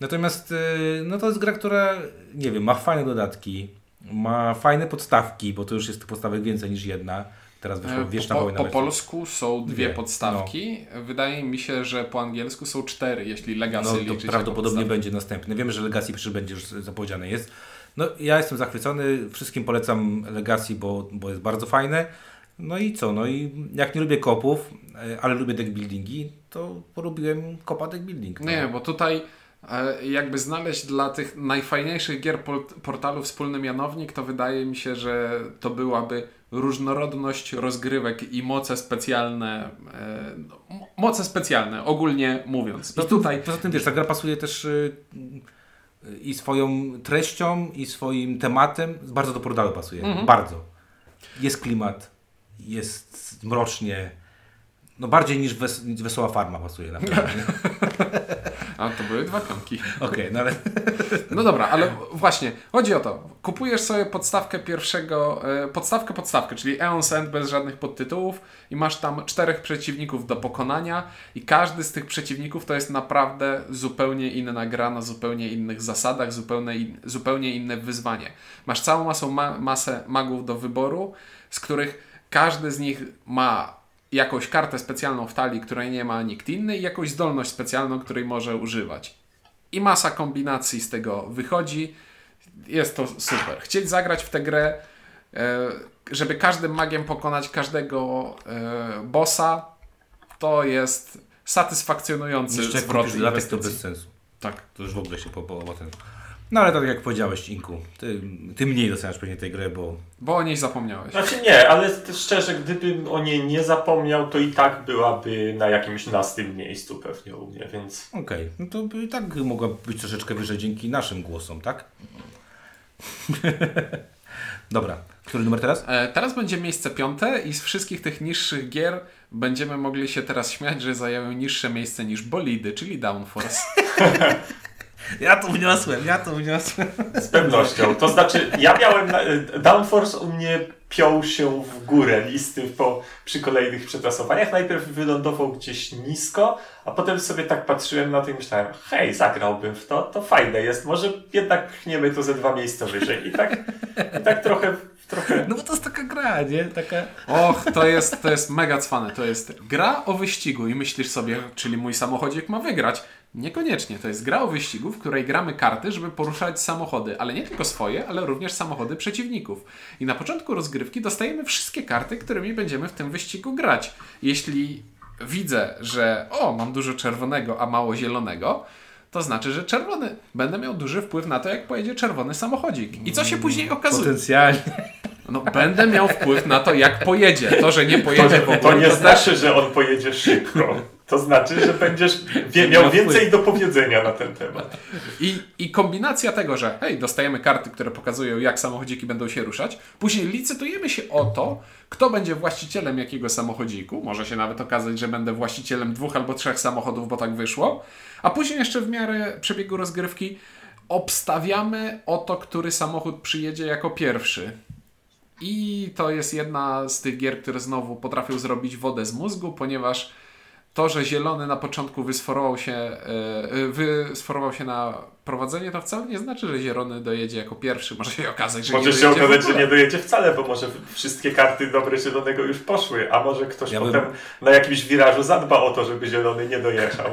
Natomiast e, no to jest gra, która, nie wiem, ma fajne dodatki, ma fajne podstawki, bo to już jest podstawek więcej niż jedna. Teraz wyszła E, wieczna po, wojna. po polsku są dwie Dwie, no. podstawki. Wydaje mi się, że po angielsku są cztery, jeśli Legacy No to prawdopodobnie będzie następny. Wiemy, że Legacy przecież będzie już zapowiedziane jest. No ja jestem zachwycony, wszystkim polecam Legacy, bo, bo jest bardzo fajne. No i co, no i jak nie lubię kopów, e, ale lubię deck buildingi, to polubiłem kopa deck building. No. Nie, bo tutaj e, jakby znaleźć dla tych najfajniejszych gier port- portalu wspólny mianownik, to wydaje mi się, że to byłaby różnorodność rozgrywek i moce specjalne, e, no, mo- moce specjalne, ogólnie mówiąc. I No tutaj Poza tym wiesz, ta gra pasuje też y, y, i swoją treścią, i swoim tematem, bardzo do portalu pasuje. Mhm. Bardzo. Jest klimat, jest mrocznie. No bardziej niż wes Wesoła Farma pasuje naprawdę. A to były dwa pionki. Okej, no ale No dobra, ale właśnie, chodzi o to. Kupujesz sobie podstawkę pierwszego, e, podstawkę, podstawkę, czyli Eon's End bez żadnych podtytułów i masz tam czterech przeciwników do pokonania i każdy z tych przeciwników to jest naprawdę zupełnie inna gra na zupełnie innych zasadach, zupełnie, in, zupełnie inne wyzwanie. Masz całą masą ma, masę magów do wyboru, z których każdy z nich ma jakąś kartę specjalną w talii, której nie ma nikt inny i jakąś zdolność specjalną, której może używać. i masa kombinacji z tego wychodzi. Jest to super. Chcieć zagrać w tę grę, e, żeby każdym magiem pokonać każdego e, bossa, to jest satysfakcjonujący zwrot kupisz dodatek, to bez sensu. Tak. To już w ogóle się po, po, potem... No ale tak jak powiedziałeś, Inku, ty, ty mniej doceniasz pewnie tej gry, bo Bo o niej zapomniałeś. Znaczy nie, ale szczerze, gdybym o niej nie zapomniał, to i tak byłaby na jakimś nastym miejscu pewnie u mnie, więc... okej, no to by i tak mogła być troszeczkę wyżej dzięki naszym głosom, tak? Dobra, który numer teraz? E, teraz będzie miejsce piąte i z wszystkich tych niższych gier będziemy mogli się teraz śmiać, że zajęły niższe miejsce niż Bolidy, czyli Downforce. Ja to wniosłem, ja to wniosłem. Z pewnością. To znaczy, ja miałem. Na, Downforce u mnie piął się w górę listy po, przy kolejnych przetasowaniach. Najpierw wylądował gdzieś nisko, a potem sobie tak patrzyłem na to i myślałem, hej, zagrałbym w to, to fajne jest, może jednak pchniemy to ze dwa miejsca wyżej. I tak, i tak trochę, trochę. No bo to jest taka gra, nie? Taka... Och, to jest, to jest mega cwane. To jest gra o wyścigu i myślisz sobie, czyli mój samochodzik ma wygrać. Niekoniecznie. To jest gra o wyścigu, w której gramy karty, żeby poruszać samochody, ale nie tylko swoje, ale również samochody przeciwników. I na początku rozgrywki dostajemy wszystkie karty, którymi będziemy w tym wyścigu grać. Jeśli widzę, że o, mam dużo czerwonego, a mało zielonego, to znaczy, że czerwony. Będę miał duży wpływ na to, jak pojedzie czerwony samochodzik. I co się później okazuje? Potencjalnie. No, będę miał wpływ na to, jak pojedzie. To, że nie To, pojedzie w ogóle, to nie też- znaczy, że on pojedzie szybko. To znaczy, że będziesz wie, miał więcej do powiedzenia na ten temat. I, I kombinacja tego, że hej, dostajemy karty, które pokazują, jak samochodziki będą się ruszać. Później licytujemy się o to, kto będzie właścicielem jakiego samochodziku. Może się nawet okazać, że będę właścicielem dwóch albo trzech samochodów, bo tak wyszło. A później jeszcze w miarę przebiegu rozgrywki obstawiamy o to, który samochód przyjedzie jako pierwszy. I to jest jedna z tych gier, które znowu potrafią zrobić wodę z mózgu, ponieważ to, że zielony na początku wysforował się, e, e, wysforował się na prowadzenie, to wcale nie znaczy, że zielony dojedzie jako pierwszy. Może się okazać, że Może nie się dojedzie w okazać, że nie dojedzie wcale, bo może wszystkie karty dobre zielonego już poszły, a może ktoś Ja bym- potem na jakimś wirażu zadba o to, żeby zielony nie dojechał.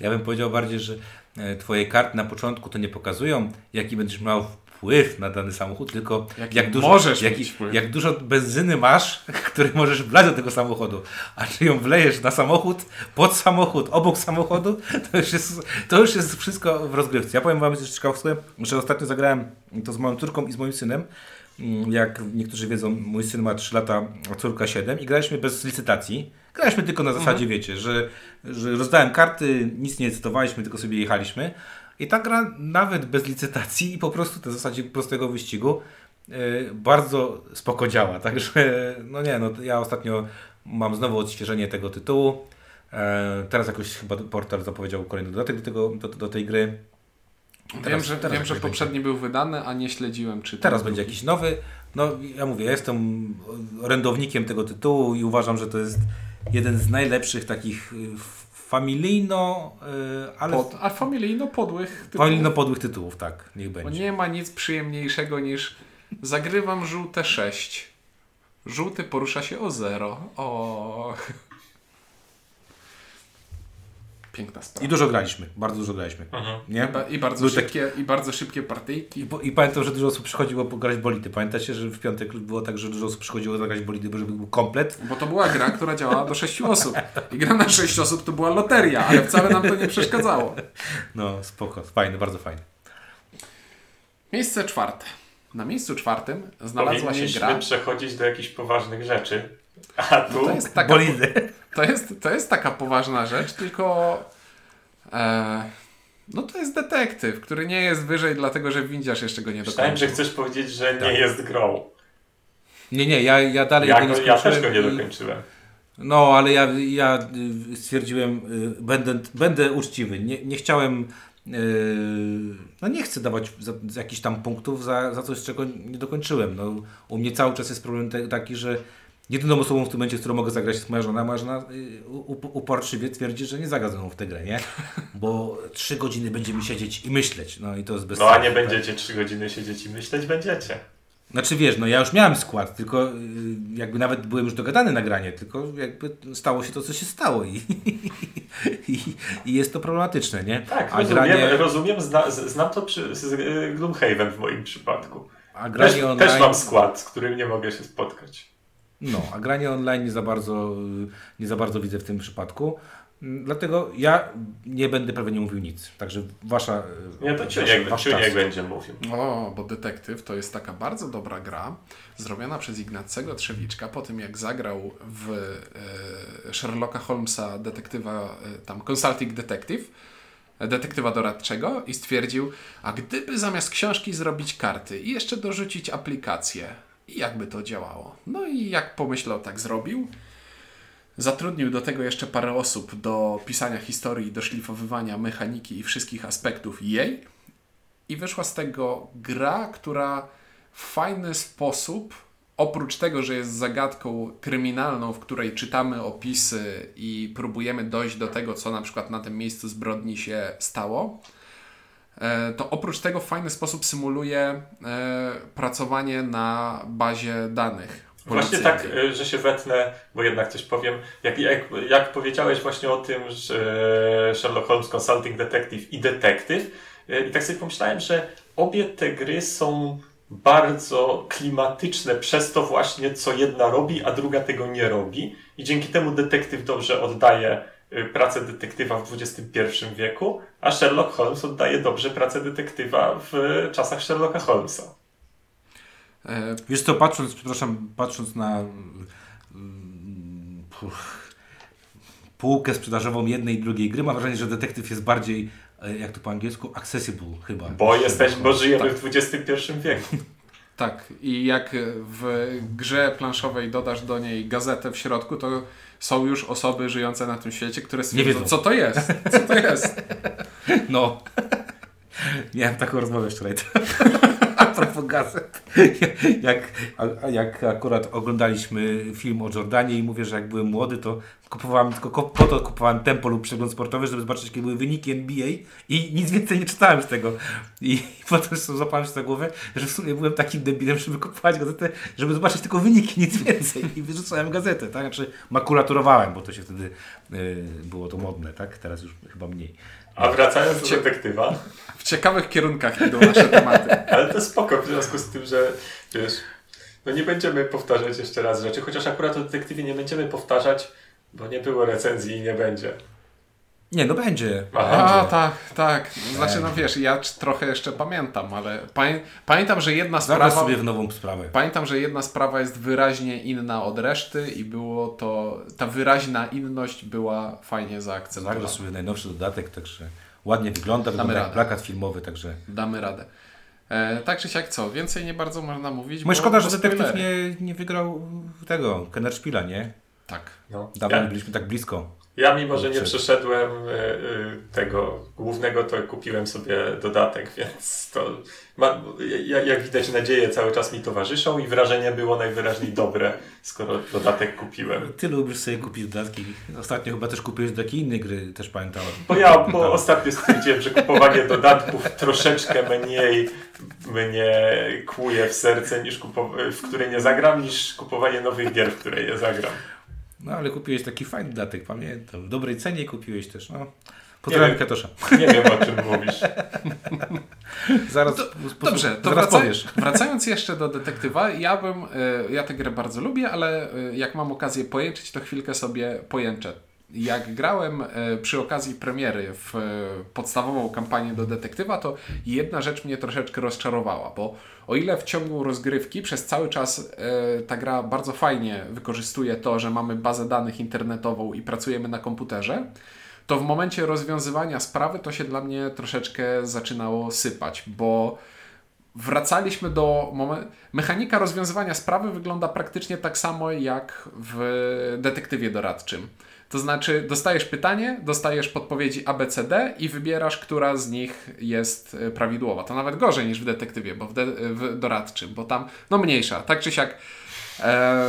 Ja bym powiedział bardziej, że e, twoje karty na początku to nie pokazują, jaki będziesz miał wpływ na dany samochód, tylko Jaki jak dużo, możesz wpływ. jak dużo benzyny masz, który możesz wlać do tego samochodu. A czy ją wlejesz na samochód, pod samochód, obok samochodu, to już jest, to już jest wszystko w rozgrywce. Ja powiem wam jeszcze ciekawostkę, że ostatnio zagrałem to z moją córką i z moim synem. Mm, Jak niektórzy wiedzą, mój syn ma 3 lata, a córka 7 i graliśmy bez licytacji. Graliśmy tylko na zasadzie, wiecie, że, że rozdałem karty, nic nie licytowaliśmy, tylko sobie jechaliśmy. I ta gra nawet bez licytacji i po prostu na zasadzie prostego wyścigu yy, bardzo spoko działa. Także, no nie, no ja ostatnio mam znowu odświeżenie tego tytułu. E, teraz jakoś chyba portal zapowiedział kolejny dodatek do, tego, do, do tej gry. Wiem, Teraz- że, teraz wiem, że poprzedni był wydany, a nie śledziłem, czy Teraz drugi. będzie jakiś nowy. No ja mówię, ja jestem orędownikiem tego tytułu i uważam, że to jest jeden z najlepszych takich y, familijno, y, ale Pod, a familijno podłych tytułów. familijno podłych tytułów, tak, niech Bo będzie. nie ma nic przyjemniejszego niż zagrywam żółte 6. Żółty porusza się o 0. O. Piękna sprawa. I dużo graliśmy, bardzo dużo graliśmy. Mhm. Nie? I, ba- i, bardzo Był szybkie, I bardzo szybkie partyjki. I, po- I pamiętam, że dużo osób przychodziło pograć bolidy. Pamiętacie, że w piątek było tak, że dużo osób przychodziło zagrać bolidy, bo żeby był komplet. Bo to była gra, która działała do 6 osób. I gra na 6 osób to była loteria, ale wcale nam to nie przeszkadzało. No spoko, fajny, bardzo fajny. Miejsce czwarte. Na miejscu czwartym znalazła się gra. przechodzić do jakichś poważnych rzeczy. A tu To jest taka, Bolidy. To jest, to jest taka poważna rzecz, tylko. E, no to jest detektyw, który nie jest wyżej, dlatego że windziarz jeszcze go nie myślałem, że dokończył. chcesz powiedzieć, że Tak. nie jest grą. Nie, nie, ja, ja dalej Ja, go nie ja też go nie dokończyłem. No, ale ja, ja y, stwierdziłem, y, będę, będę uczciwy. Nie, nie chciałem, y, no nie chcę dawać za, za jakichś tam punktów za, za coś, czego nie dokończyłem. No, u mnie cały czas jest problem taki, że jedyną osobą w tym momencie, z którą mogę zagrać jest moja żona. Moja żona y, up- uporczywie twierdzi, że nie zagra ze w tę grę, nie? Bo trzy godziny będziemy siedzieć i myśleć. No i to jest bez No a nie tak? będziecie trzy godziny siedzieć i myśleć, będziecie. Znaczy wiesz, no ja już miałem skład, tylko y, jakby nawet byłem już dogadany na granie, tylko jakby stało się to, co się stało i, i, i jest to problematyczne, nie? Tak, a rozumiem, granie, rozumiem zna, znam to przy, z y, Gloomhaven w moim przypadku. a Też, granie online, też mam skład, z którym nie mogę się spotkać. No, a granie online nie za bardzo, nie za bardzo widzę w tym przypadku. Mm, Dlatego ja nie będę prawie nie mówił nic. Także wasza. Nie, to wasz- Ciuniek, wasz Ciuniek będzie mówił. O, bo Detektyw to jest taka bardzo dobra gra, zrobiona przez Ignacego Trzewiczka po tym, jak zagrał w e, Sherlocka Holmesa, detektywa, e, tam Consulting Detective, e, detektywa doradczego i stwierdził, a gdyby zamiast książki zrobić karty i jeszcze dorzucić aplikację, i jakby to działało? No i jak pomyślał, tak zrobił. Zatrudnił do tego jeszcze parę osób do pisania historii, do szlifowywania mechaniki i wszystkich aspektów jej. I wyszła z tego gra, która w fajny sposób, oprócz tego, że jest zagadką kryminalną, w której czytamy opisy i próbujemy dojść do tego, co na przykład na tym miejscu zbrodni się stało, to oprócz tego w fajny sposób symuluje e, pracowanie na bazie danych. Właśnie tak, y, że się wetnę, bo jednak coś powiem. Jak, jak, jak powiedziałeś właśnie o tym, że Sherlock Holmes Consulting Detective i Detective, y, i tak sobie pomyślałem, że obie te gry są bardzo klimatyczne przez to właśnie, co jedna robi, a druga tego nie robi. I dzięki temu detektyw dobrze oddaje pracę detektywa w XXI wieku, a Sherlock Holmes oddaje dobrze pracę detektywa w czasach Sherlocka Holmesa. E, Wiesz co, patrząc, przepraszam, patrząc na mm, półkę sprzedażową jednej i drugiej gry, mam wrażenie, że detektyw jest bardziej, e, jak to po angielsku, accessible chyba. Bo jesteś, bo żyjemy Tak. w XXI wieku. Tak, i jak w grze planszowej dodasz do niej gazetę w środku, to są już osoby żyjące na tym świecie, które stwierdzą, wiedzą. co to jest, co to jest. No. Miałem taką rozmowę wczoraj. Gazet. Jak, jak akurat oglądaliśmy film o Jordanie i mówię, że jak byłem młody, to kupowałem tylko ko- po to kupowałem tempo lub przegląd sportowy, żeby zobaczyć, jakie były wyniki NBA i nic więcej nie czytałem z tego. I potem złapałem się za głowę, że w sumie byłem takim debilem, żeby kupować gazetę, żeby zobaczyć tylko wyniki, nic więcej. I wyrzucałem gazetę, tak? Znaczy makulaturowałem, bo to się wtedy y, było to modne, tak? Teraz już chyba mniej. A wracając do detektywa, W ciekawych kierunkach idą nasze tematy. ale to spoko w związku z tym, że wiesz, no nie będziemy powtarzać jeszcze raz rzeczy, chociaż akurat o detektywie nie będziemy powtarzać, bo nie było recenzji i nie będzie. Nie, no będzie. Aha. A, tak, tak. Znaczy, no wiesz, ja trochę jeszcze pamiętam, ale pamię pamiętam, że jedna Zaraz sprawa... sobie w nową sprawę. Pamiętam, że jedna sprawa jest wyraźnie inna od reszty i było to, ta wyraźna inność była fajnie zaakcentowana. Zagrasz sobie najnowszy dodatek, także ładnie wygląda, wygląda jak radę. plakat filmowy, także... Damy radę. E, tak czy siak co, więcej nie bardzo można mówić. No i bo- szkoda, że detektyw nie, nie wygrał tego, Kennerspiela, nie? Tak. No. Dawno Ja, nie byliśmy tak blisko. Ja mimo, że nie przeszedłem y, y, tego głównego, to kupiłem sobie dodatek, więc to ma, ja- jak widać nadzieje cały czas mi towarzyszą i wrażenie było najwyraźniej dobre, skoro dodatek kupiłem. Ty lubisz sobie kupić dodatki. Ostatnio chyba też kupiłeś do takiej innej gry, też pamiętam. Bo ja bo ostatnio stwierdziłem, że kupowanie dodatków troszeczkę mniej mnie kłuje w serce, niż w które nie zagram, niż kupowanie nowych gier, w które nie zagram. No ale kupiłeś taki fajny dodatek, pamiętam. W dobrej cenie kupiłeś też, no. Pozdrawiam. Katosza. Nie wiem o czym mówisz. Zaraz, Do, spo- dobrze, to zaraz wracaj, powiesz. wracając jeszcze do detektywa, ja bym, e, ja tę grę bardzo lubię, ale e, jak mam okazję pojęczyć, to chwilkę sobie pojęczę. Jak grałem e, przy okazji premiery w e, podstawową kampanię do detektywa, to jedna rzecz mnie troszeczkę rozczarowała, bo o ile w ciągu rozgrywki przez cały czas e, ta gra bardzo fajnie wykorzystuje to, że mamy bazę danych internetową i pracujemy na komputerze, to w momencie rozwiązywania sprawy to się dla mnie troszeczkę zaczynało sypać, bo wracaliśmy do momentu. Mechanika rozwiązywania sprawy wygląda praktycznie tak samo jak w detektywie doradczym. To znaczy, dostajesz pytanie, dostajesz podpowiedzi ABCD i wybierasz, która z nich jest e, prawidłowa. To nawet gorzej niż w detektywie, bo w, de- w doradczym, bo tam, no mniejsza, tak czy siak. E,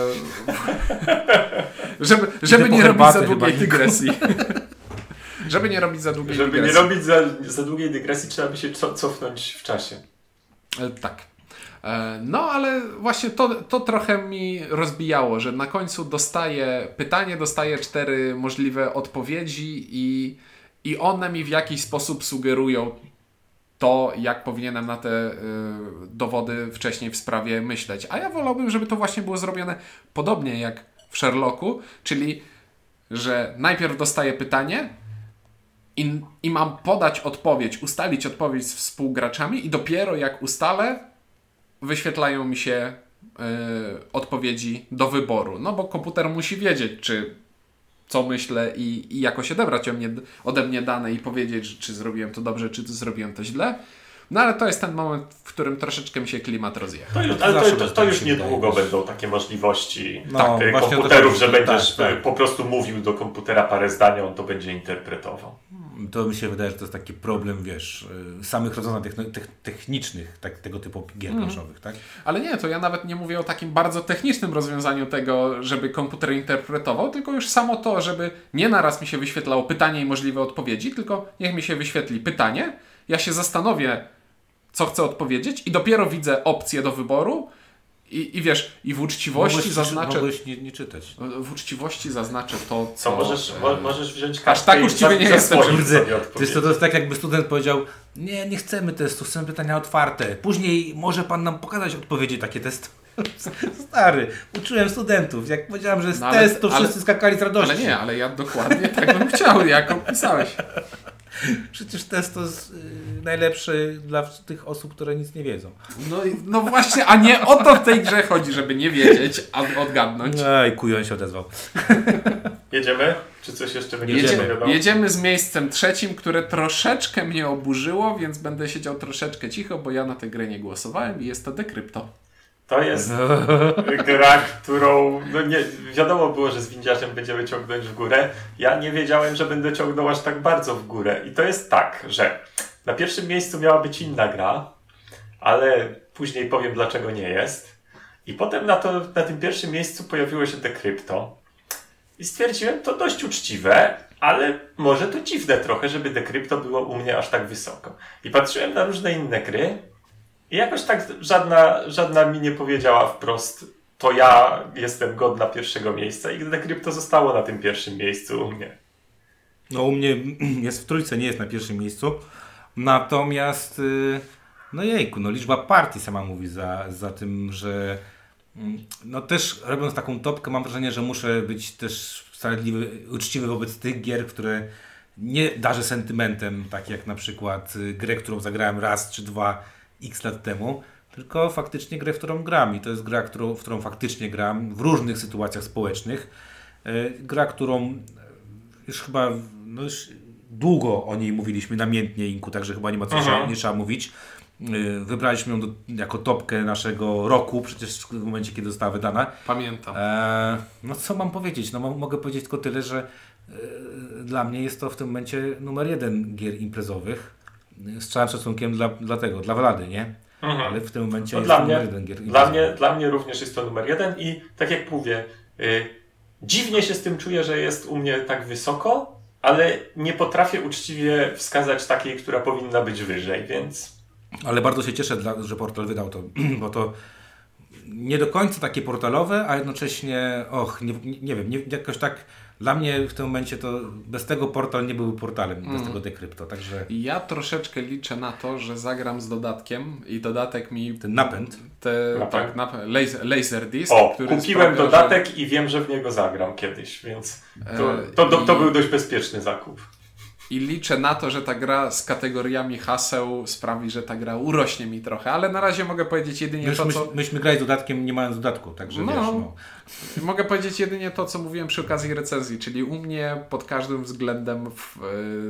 żeby żeby nie robić za długiej dygresji. żeby nie robić za długiej Żeby nie dygresji. robić za, za długiej dygresji, trzeba by się co, cofnąć w czasie. E, Tak. E, No, ale właśnie to, to trochę mi rozbijało, że na końcu dostaję pytanie, dostaję cztery możliwe odpowiedzi i, i one mi w jakiś sposób sugerują to, jak powinienem na te y, dowody wcześniej w sprawie myśleć. A ja wolałbym, żeby to właśnie było zrobione podobnie jak w Sherlocku, czyli że najpierw dostaję pytanie i, i mam podać odpowiedź, ustalić odpowiedź z współgraczami i dopiero jak ustalę, wyświetlają mi się y, odpowiedzi do wyboru. No bo komputer musi wiedzieć, czy co myślę i, i jakoś odebrać ode mnie, ode mnie dane i powiedzieć, czy, czy zrobiłem to dobrze, czy zrobiłem to źle. No ale to jest ten moment, w którym troszeczkę mi się klimat rozjechał. To już, to ale to, to, to już się niedługo będą takie możliwości No, tak, to komputerów, że będziesz Tak, tak. po prostu mówił do komputera parę zdań, a on to będzie interpretował. To mi się wydaje, że to jest taki problem, wiesz, y, samych rozwiązań techn- tech- technicznych tak, tego typu gier planszowych, tak? Ale nie, to ja nawet nie mówię o takim bardzo technicznym rozwiązaniu tego, żeby komputer interpretował, tylko już samo to, żeby nie naraz mi się wyświetlało pytanie i możliwe odpowiedzi, tylko niech mi się wyświetli pytanie, ja się zastanowię, co chcę odpowiedzieć i dopiero widzę opcję do wyboru i, i wiesz, i w uczciwości Mogłeś- zaznaczę... Mogłeś nie, nie czytać. W uczciwości zaznaczę to, co... Co możesz, e, mo, możesz wziąć aż kartę tak za- nie jestem, sobie to jest, to, jest tak, jakby student powiedział, nie, nie chcemy testu, chcemy pytania otwarte. Później może pan nam pokazać odpowiedzi takie testy. Stary, uczyłem studentów. Jak powiedziałem, że jest No ale- test, to ale- wszyscy skakali z radości. Ale nie, ale ja dokładnie tak bym chciał, jak opisałeś. Przecież test to jest y, najlepszy dla tych osób, które nic nie wiedzą. No, no właśnie, a nie o to w tej grze chodzi, żeby nie wiedzieć, a odgadnąć. Ej, kujon się odezwał. Jedziemy? Czy coś jeszcze będzie Jedziemy. Jedzie, wiadomo? jedziemy z miejscem trzecim, które troszeczkę mnie oburzyło, więc będę siedział troszeczkę cicho, bo ja na tę grę nie głosowałem i jest to Decrypto. To jest gra, którą no nie, wiadomo było, że z windziarzem będziemy ciągnąć w górę. Ja nie wiedziałem, że będę ciągnął aż tak bardzo w górę. I to jest tak, że na pierwszym miejscu miała być inna gra, ale później powiem dlaczego nie jest. I potem na, to, na tym pierwszym miejscu pojawiło się Decrypto. I stwierdziłem, to dość uczciwe, ale może to dziwne trochę, żeby Decrypto było u mnie aż tak wysoko. I patrzyłem na różne inne gry i jakoś tak żadna, żadna mi nie powiedziała wprost, to ja jestem godna pierwszego miejsca i Decrypto zostało na tym pierwszym miejscu u mnie. No u mnie jest w trójce, nie jest na pierwszym miejscu. Natomiast, y, no jejku, no liczba partii sama mówi za, za tym, że mm, no też robiąc taką topkę mam wrażenie, że muszę być też sprawiedliwy, uczciwy wobec tych gier, które nie darzę sentymentem, tak jak na przykład y, grę, którą zagrałem raz czy dwa x lat temu, tylko faktycznie grę, w którą gram i to jest gra, którą, w którą faktycznie gram w różnych sytuacjach społecznych. Y, Gra, którą już chyba no już długo o niej mówiliśmy namiętnie Inku, także chyba nie ma co trzeba, nie trzeba mówić. Yy, Wybraliśmy ją do, jako topkę naszego roku, przecież w momencie, kiedy została wydana. Pamiętam. Eee, no co mam powiedzieć? No mo- mogę powiedzieć tylko tyle, że e, dla mnie jest to w tym momencie numer jeden gier imprezowych. Z całym szacunkiem dla, dla tego, dla Wlady, nie? Mhm. Ale w tym momencie No jest dla to numer mnie- jeden Dla mnie, dla mnie również jest to numer jeden i tak jak mówię, y, dziwnie się z tym czuję, że jest u mnie tak wysoko, ale nie potrafię uczciwie wskazać takiej, która powinna być wyżej, więc Ale bardzo się cieszę, że portal wydał to, bo to nie do końca takie portalowe, a jednocześnie, och, nie, nie, nie wiem, nie, jakoś tak dla mnie w tym momencie to bez tego portal nie byłby portalem, bez tego dekrypto, także Ja troszeczkę liczę na to, że zagram z dodatkiem i dodatek mi ten napęd. te, Napęd? tak, nap, laser, Laserdisc, o, który kupiłem sprawia, dodatek i wiem, że w niego zagram kiedyś, więc to, E, to, to, to i- był dość bezpieczny zakup. I liczę na to, że ta gra z kategoriami haseł sprawi, że ta gra urośnie mi trochę, ale na razie mogę powiedzieć jedynie Już to, myśmy, co... myśmy grali z dodatkiem nie mając dodatku, także No. wiesz, no. Mogę powiedzieć jedynie to, co mówiłem przy okazji recenzji, czyli u mnie pod każdym względem w,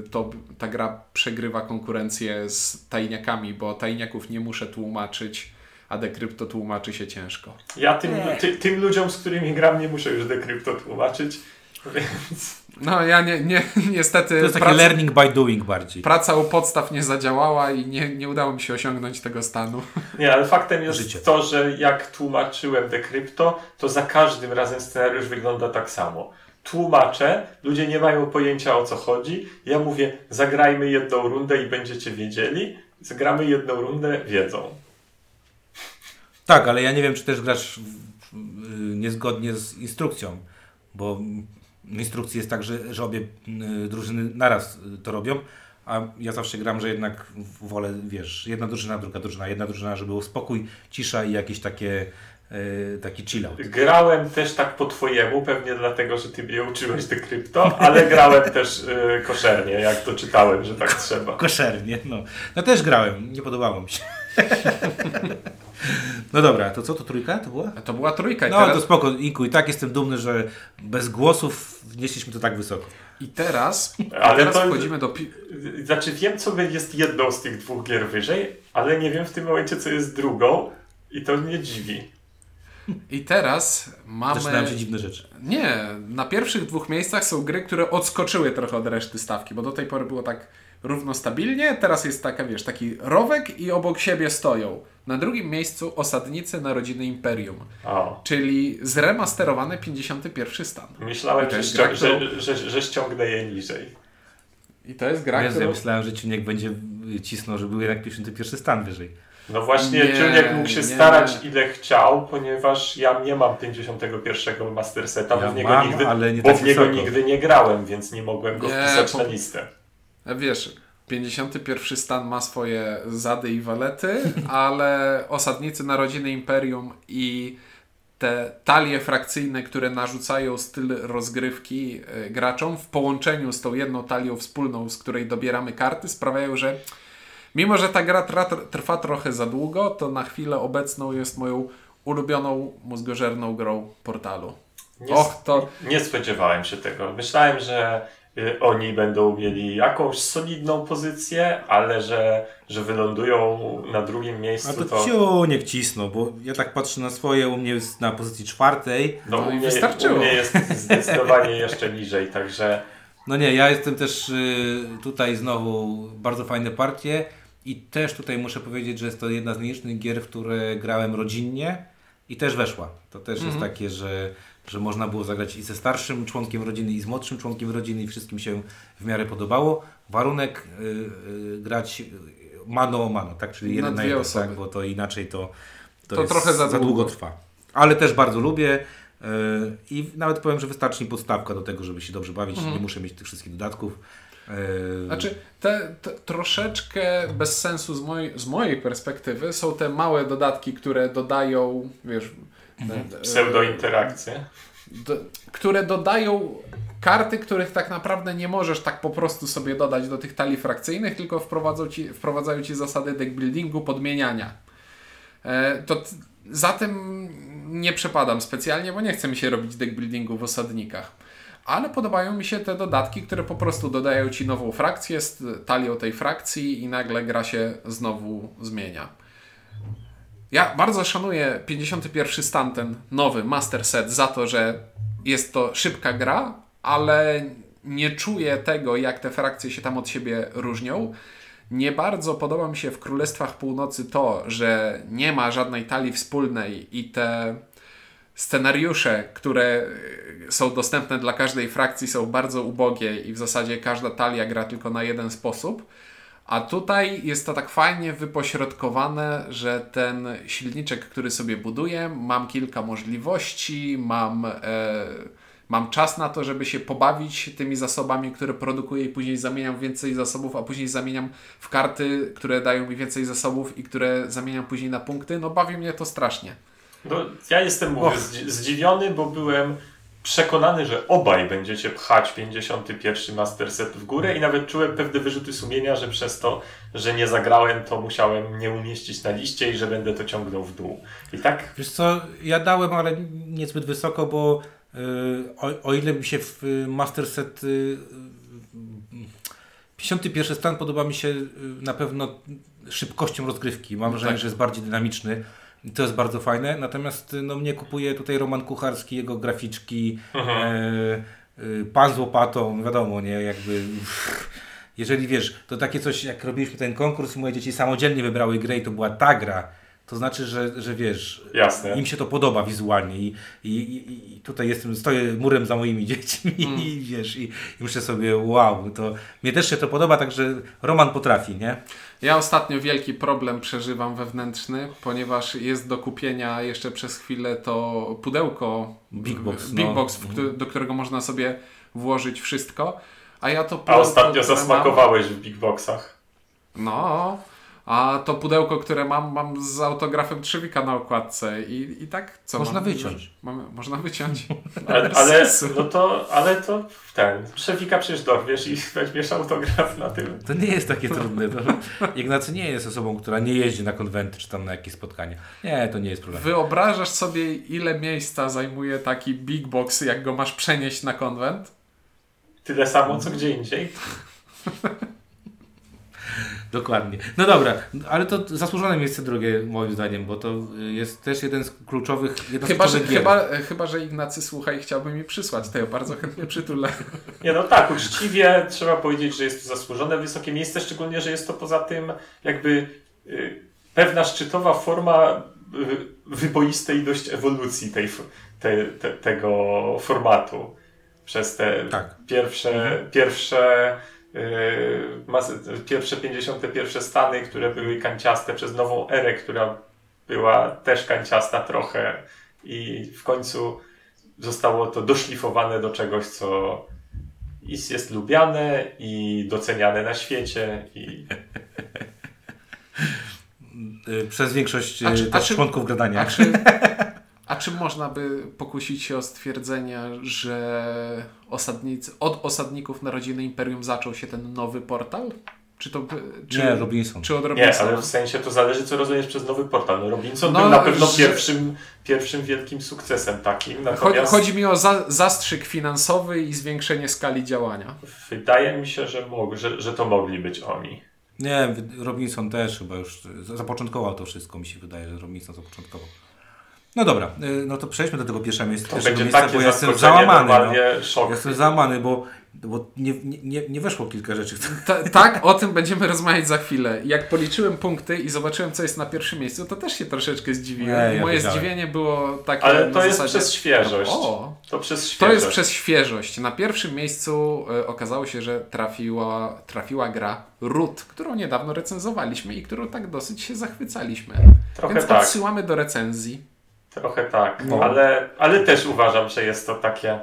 y, to ta gra przegrywa konkurencję z tajniakami, bo tajniaków nie muszę tłumaczyć, a dekrypto tłumaczy się ciężko. Ja tym, ty, tym ludziom, z którymi gram, nie muszę już dekrypto tłumaczyć, więc No ja nie, nie niestety To jest takie praca, learning by doing bardziej. praca u podstaw nie zadziałała i nie, nie udało mi się osiągnąć tego stanu. Nie, ale faktem jest Życie. to, że jak tłumaczyłem Decrypto, to za każdym razem scenariusz wygląda tak samo. Tłumaczę, ludzie nie mają pojęcia o co chodzi. Ja mówię, zagrajmy jedną rundę i będziecie wiedzieli. Zagramy jedną rundę, wiedzą. Tak, ale ja nie wiem, czy też grasz w, w, y, niezgodnie z instrukcją, bo instrukcji jest tak, że, że obie y, drużyny naraz y, to robią, a ja zawsze gram, że jednak wolę, wiesz, jedna drużyna, druga drużyna, jedna drużyna, żeby był spokój, cisza i jakieś takie, y, taki chill out. Grałem też tak po twojemu, pewnie dlatego, że ty mnie uczyłeś do krypto, ale grałem też y, koszernie, jak to czytałem, że tak trzeba. Koszernie, no. No też grałem, nie podobało mi się. no dobra, to co, to trójka to była? To była trójka i No teraz, to spoko, Inku, i tak jestem dumny, że bez głosów wnieśliśmy to tak wysoko. i teraz, Ale teraz to- wchodzimy do... Pi- Znaczy wiem, co jest jedną z tych dwóch gier wyżej, ale nie wiem w tym momencie, co jest drugą i to mnie dziwi. I teraz Zaczynają mamy... się dziwne rzeczy. Nie, na pierwszych dwóch miejscach są gry, które odskoczyły trochę od reszty stawki, bo do tej pory było tak równo stabilnie, teraz jest taka, wiesz, taki rowek i obok siebie stoją. Na drugim miejscu Osadnicy Narodziny Imperium, O. czyli zremasterowany 51 stan. Myślałem, że, jest gra, ścią- że, że, że ściągnę je niżej. I to jest gra, ja którą... myślałem, że Ciuniek będzie cisnął, że był jednak 51 stan wyżej. No właśnie, Nie, Ciuniek mógł się nie. starać ile chciał, ponieważ ja nie mam 51 Master Seta, bo Ja w niego, mam, nigdy, ale nie bo tak w niego nigdy nie grałem, więc nie mogłem go Nie, wpisać po- na listę. A Wiesz, 51 stan ma swoje zady i walety, ale Osadnicy Narodziny Imperium i te talie frakcyjne, które narzucają styl rozgrywki e, graczom w połączeniu z tą jedną talią wspólną, z której dobieramy karty, sprawiają, że mimo, że ta gra tra, trwa trochę za długo, to na chwilę obecną jest moją ulubioną mózgożerną grą portalu. Nie, Och, to nie spodziewałem się tego. Myślałem, że oni będą mieli jakąś solidną pozycję, ale że, że wylądują na drugim A miejscu, to to... Ciuniek cisnął, bo ja tak patrzę na swoje, u mnie jest na pozycji czwartej. No, No u, i mnie, wystarczyło. u mnie jest zdecydowanie jeszcze niżej, także No nie, ja jestem też y, tutaj znowu bardzo fajne partie i też tutaj muszę powiedzieć, że jest to jedna z nielicznych gier, w które grałem rodzinnie i też weszła. To też jest takie, że, że można było zagrać i ze starszym członkiem rodziny i z młodszym członkiem rodziny i wszystkim się w miarę podobało. Warunek y, y, grać mano o mano, tak? Czyli Na jeden na dwie jeden, tak? Bo to inaczej to, to, To trochę za za długo. długo trwa. Ale też bardzo lubię. Yy, I nawet powiem, że wystarczy mi podstawka do tego, żeby się dobrze bawić. Nie muszę mieć tych wszystkich dodatków. Yy, Znaczy, te, te troszeczkę bez sensu z mojej, z mojej perspektywy są te małe dodatki, które dodają, wiesz, te- pseudointerakcje. do, które dodają karty, których tak naprawdę nie możesz tak po prostu sobie dodać do tych talii frakcyjnych, tylko wprowadzą ci, wprowadzają ci zasady deck buildingu, podmieniania. E, to t- za tym nie przepadam specjalnie, bo nie chce mi się robić deck buildingu w osadnikach. Ale podobają mi się te dodatki, które po prostu dodają ci nową frakcję talią tej frakcji i nagle gra się znowu zmienia. Ja bardzo szanuję 51 stan, ten nowy Master Set, za to, że jest to szybka gra, ale nie czuję tego, jak te frakcje się tam od siebie różnią. Nie bardzo podoba mi się w Królestwach Północy to, że nie ma żadnej talii wspólnej i te scenariusze, które y, są dostępne dla każdej frakcji, są bardzo ubogie i w zasadzie każda talia gra tylko na jeden sposób. A tutaj jest to tak fajnie wypośrodkowane, że ten silniczek, który sobie buduję, mam kilka możliwości, mam, e, mam czas na to, żeby się pobawić tymi zasobami, które produkuję i później zamieniam więcej zasobów, a później zamieniam w karty, które dają mi więcej zasobów i które zamieniam później na punkty. No bawi mnie to strasznie. No, ja jestem mówię, zdzi- zdziwiony, bo byłem przekonany, że obaj będziecie pchać 51 Master Set w górę i nawet czułem pewne wyrzuty sumienia, że przez to, że nie zagrałem, to musiałem nie umieścić na liście i że będę to ciągnął w dół. I tak Wiesz co, ja dałem, ale niezbyt wysoko, bo yy, o, o ile mi się w y, Master Set yy, 51 stan podoba mi się y, na pewno szybkością rozgrywki. Mam wrażenie, tak. że jest bardziej dynamiczny. I to jest bardzo fajne. Natomiast y, no, mnie kupuje tutaj Roman Kucharski, jego graficzki, e, y, pan z łopatą, no wiadomo, nie, jakby... Jeżeli wiesz, to takie coś, jak robiliśmy ten konkurs, moje dzieci samodzielnie wybrały grę i to była ta gra, to znaczy, że, że wiesz, Jasne. im się to podoba wizualnie i, i, i, i tutaj jestem, stoję murem za moimi dziećmi i wiesz, i, i myślę sobie, wow, to mnie też się to podoba, także Roman potrafi, nie? Ja ostatnio wielki problem przeżywam wewnętrzny, ponieważ jest do kupienia jeszcze przez chwilę to pudełko Big Box, Big no. Box w któ- do którego można sobie włożyć wszystko. A ja to A ostatnio zasmakowałeś w Big Boxach. No, a to pudełko, które mam, mam z autografem Trzywika na okładce i, i tak co Można mam? wyciąć. Mamy, można wyciąć. Ale, ale, no to, ale to ten, Trzewika przecież dorwiesz i weźmiesz autograf na tym. To nie jest takie trudne. To, Ignacy nie jest osobą, która nie jeździ na konwenty czy tam na jakieś spotkania. Nie, to nie jest problem. Wyobrażasz sobie, ile miejsca zajmuje taki big box, jak go masz przenieść na konwent? Tyle samo, co gdzie indziej. Dokładnie. No dobra, ale to zasłużone miejsce drugie moim zdaniem, bo to y, jest też jeden z kluczowych, jedna z Chyba że, kluczowych gier. chyba, chyba, że Ignacy słucha i chciałby mi przysłać, to ja bardzo chętnie przytulę. Nie no tak, uczciwie trzeba powiedzieć, że jest to zasłużone wysokie miejsce, szczególnie, że jest to poza tym jakby y, pewna szczytowa forma y, wyboistej dość ewolucji tej, te, te, tego formatu. Przez te Tak. pierwsze, pierwsze, y, masy, pierwsze 51 stany, które były kanciaste, przez nową erę, która była też kanciasta trochę i w końcu zostało to doszlifowane do czegoś, co jest, jest lubiane i doceniane na świecie i Y, Przez większość A czy- y, a też czy- członków gadania. A czy, a czy można by pokusić się o stwierdzenie, że osadnicy, od osadników Narodziny Imperium zaczął się ten nowy portal? Czy to czy, Nie, Robinson. czy od nie, Robinsona? ale w sensie to zależy, co rozumiesz przez nowy portal. No Robinson No, był na pewno że- pierwszym, pierwszym wielkim sukcesem takim, Chodzi, natomiast chodzi mi o za, zastrzyk finansowy i zwiększenie skali działania. wydaje mi się, że, mog, że, że to mogli być oni. Nie, Robinson też chyba już zapoczątkował to wszystko, mi się wydaje, że Robinson zapoczątkował. No dobra, y, no to przejdźmy do tego pierwszego miejsca, To pierwszego będzie miejsca bo ja jestem załamany. No. szok. Jestem załamany, bo, bo nie, nie, nie, weszło kilka rzeczy. Ta, tak, o tym będziemy rozmawiać za chwilę. Jak policzyłem punkty i zobaczyłem, co jest na pierwszym miejscu, to też się troszeczkę zdziwiłem. Nie, ja Moje wiedziałem. zdziwienie było takie Ale to jest zasadzie... przez świeżość. O, To przez świeżość. To jest przez świeżość. Na pierwszym miejscu e, okazało się, że trafiła, trafiła gra Root, którą niedawno recenzowaliśmy i którą tak dosyć się zachwycaliśmy. Trochę Więc tak. odsyłamy do recenzji. Trochę tak, No. ale, ale też uważam, że jest to takie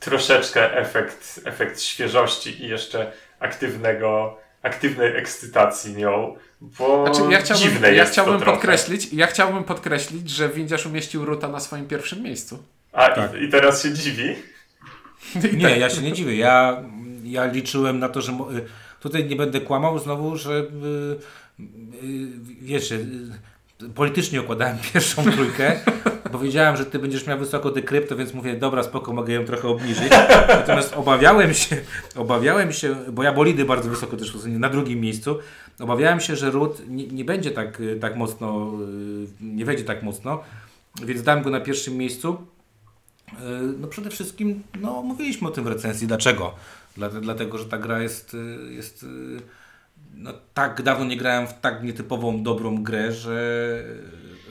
troszeczkę efekt, efekt świeżości i jeszcze aktywnego, aktywnej ekscytacji nią, bo Znaczy, ja chciałbym, dziwne ja jest chciałbym to trochę. podkreślić, ja chciałbym podkreślić, że Windziarz umieścił Roota na swoim pierwszym miejscu. A Tak. i, i teraz się dziwi. Nie, ja się nie dziwię. Ja, ja liczyłem na to, że y, tutaj nie będę kłamał znowu, że y, y, wiesz, y, politycznie układałem pierwszą trójkę, bo wiedziałem, że ty będziesz miał wysoko dekrypto, więc mówię, dobra, spoko, mogę ją trochę obniżyć. Natomiast obawiałem się, obawiałem się, bo ja bolidy bardzo wysoko też na drugim miejscu, obawiałem się, że Ród nie, nie będzie tak, y, tak mocno, y, nie wejdzie tak mocno, więc dałem go na pierwszym miejscu. Yy, No przede wszystkim, no mówiliśmy o tym w recenzji. Dlaczego? Dla, dlatego, że ta gra jest, yy, jest no, tak dawno nie grałem w tak nietypową, dobrą grę, że,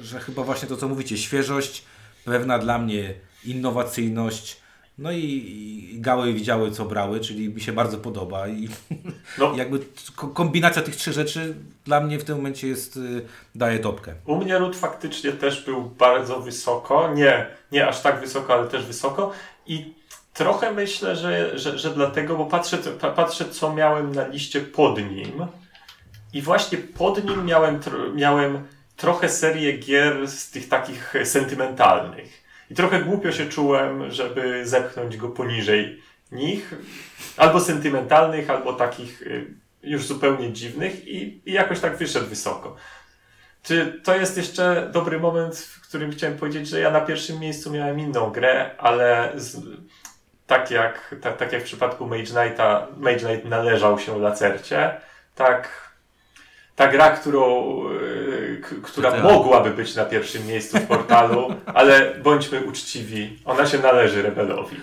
że chyba właśnie to, co mówicie, świeżość, pewna dla mnie innowacyjność, no i, i gały widziały, co brały, czyli mi się bardzo podoba i No. jakby ko- kombinacja tych trzech rzeczy dla mnie w tym momencie jest, yy, daje topkę. U mnie ród faktycznie też był bardzo wysoko. Nie, nie aż tak wysoko, ale też wysoko. I trochę myślę, że, że, że dlatego, bo patrzę, pa- patrzę, co miałem na liście pod nim. I właśnie pod nim miałem, miałem trochę serię gier z tych takich sentymentalnych. I trochę głupio się czułem, żeby zepchnąć go poniżej nich. Albo sentymentalnych, albo takich y, już zupełnie dziwnych. I, i jakoś tak wyszedł wysoko. Czy to jest jeszcze dobry moment, w którym chciałem powiedzieć, że ja na pierwszym miejscu miałem inną grę, ale z, tak, jak, tak, tak jak w przypadku Mage Knighta, Mage Knight należał się Lacercie, tak ta gra, którą, yy, k- która mogłaby być na pierwszym miejscu w portalu, ale bądźmy uczciwi, ona się należy Rebelowi.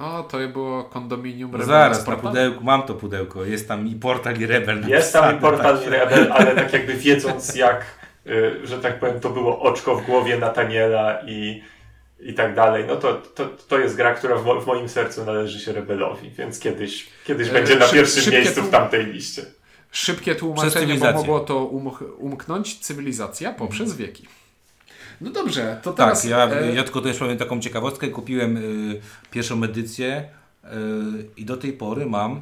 O, to było kondominium No Rebel zaraz, na pudełku, mam to pudełko, jest tam i portal i rebel Jest tam i portal i Rebel, ale tak jakby wiedząc jak y, że tak powiem, to było oczko w głowie Nataniela i, i tak dalej, no to, to, to jest gra, która w, mo- w moim sercu należy się Rebelowi, więc kiedyś, kiedyś E, będzie na szyb- pierwszym miejscu w tamtej liście. Szybkie tłumaczenie, bo mogło to umknąć cywilizacja poprzez wieki. No dobrze, to Tak, teraz... ja, e, ja tylko też powiem taką ciekawostkę. Kupiłem y, pierwszą edycję y, i do tej pory mam y,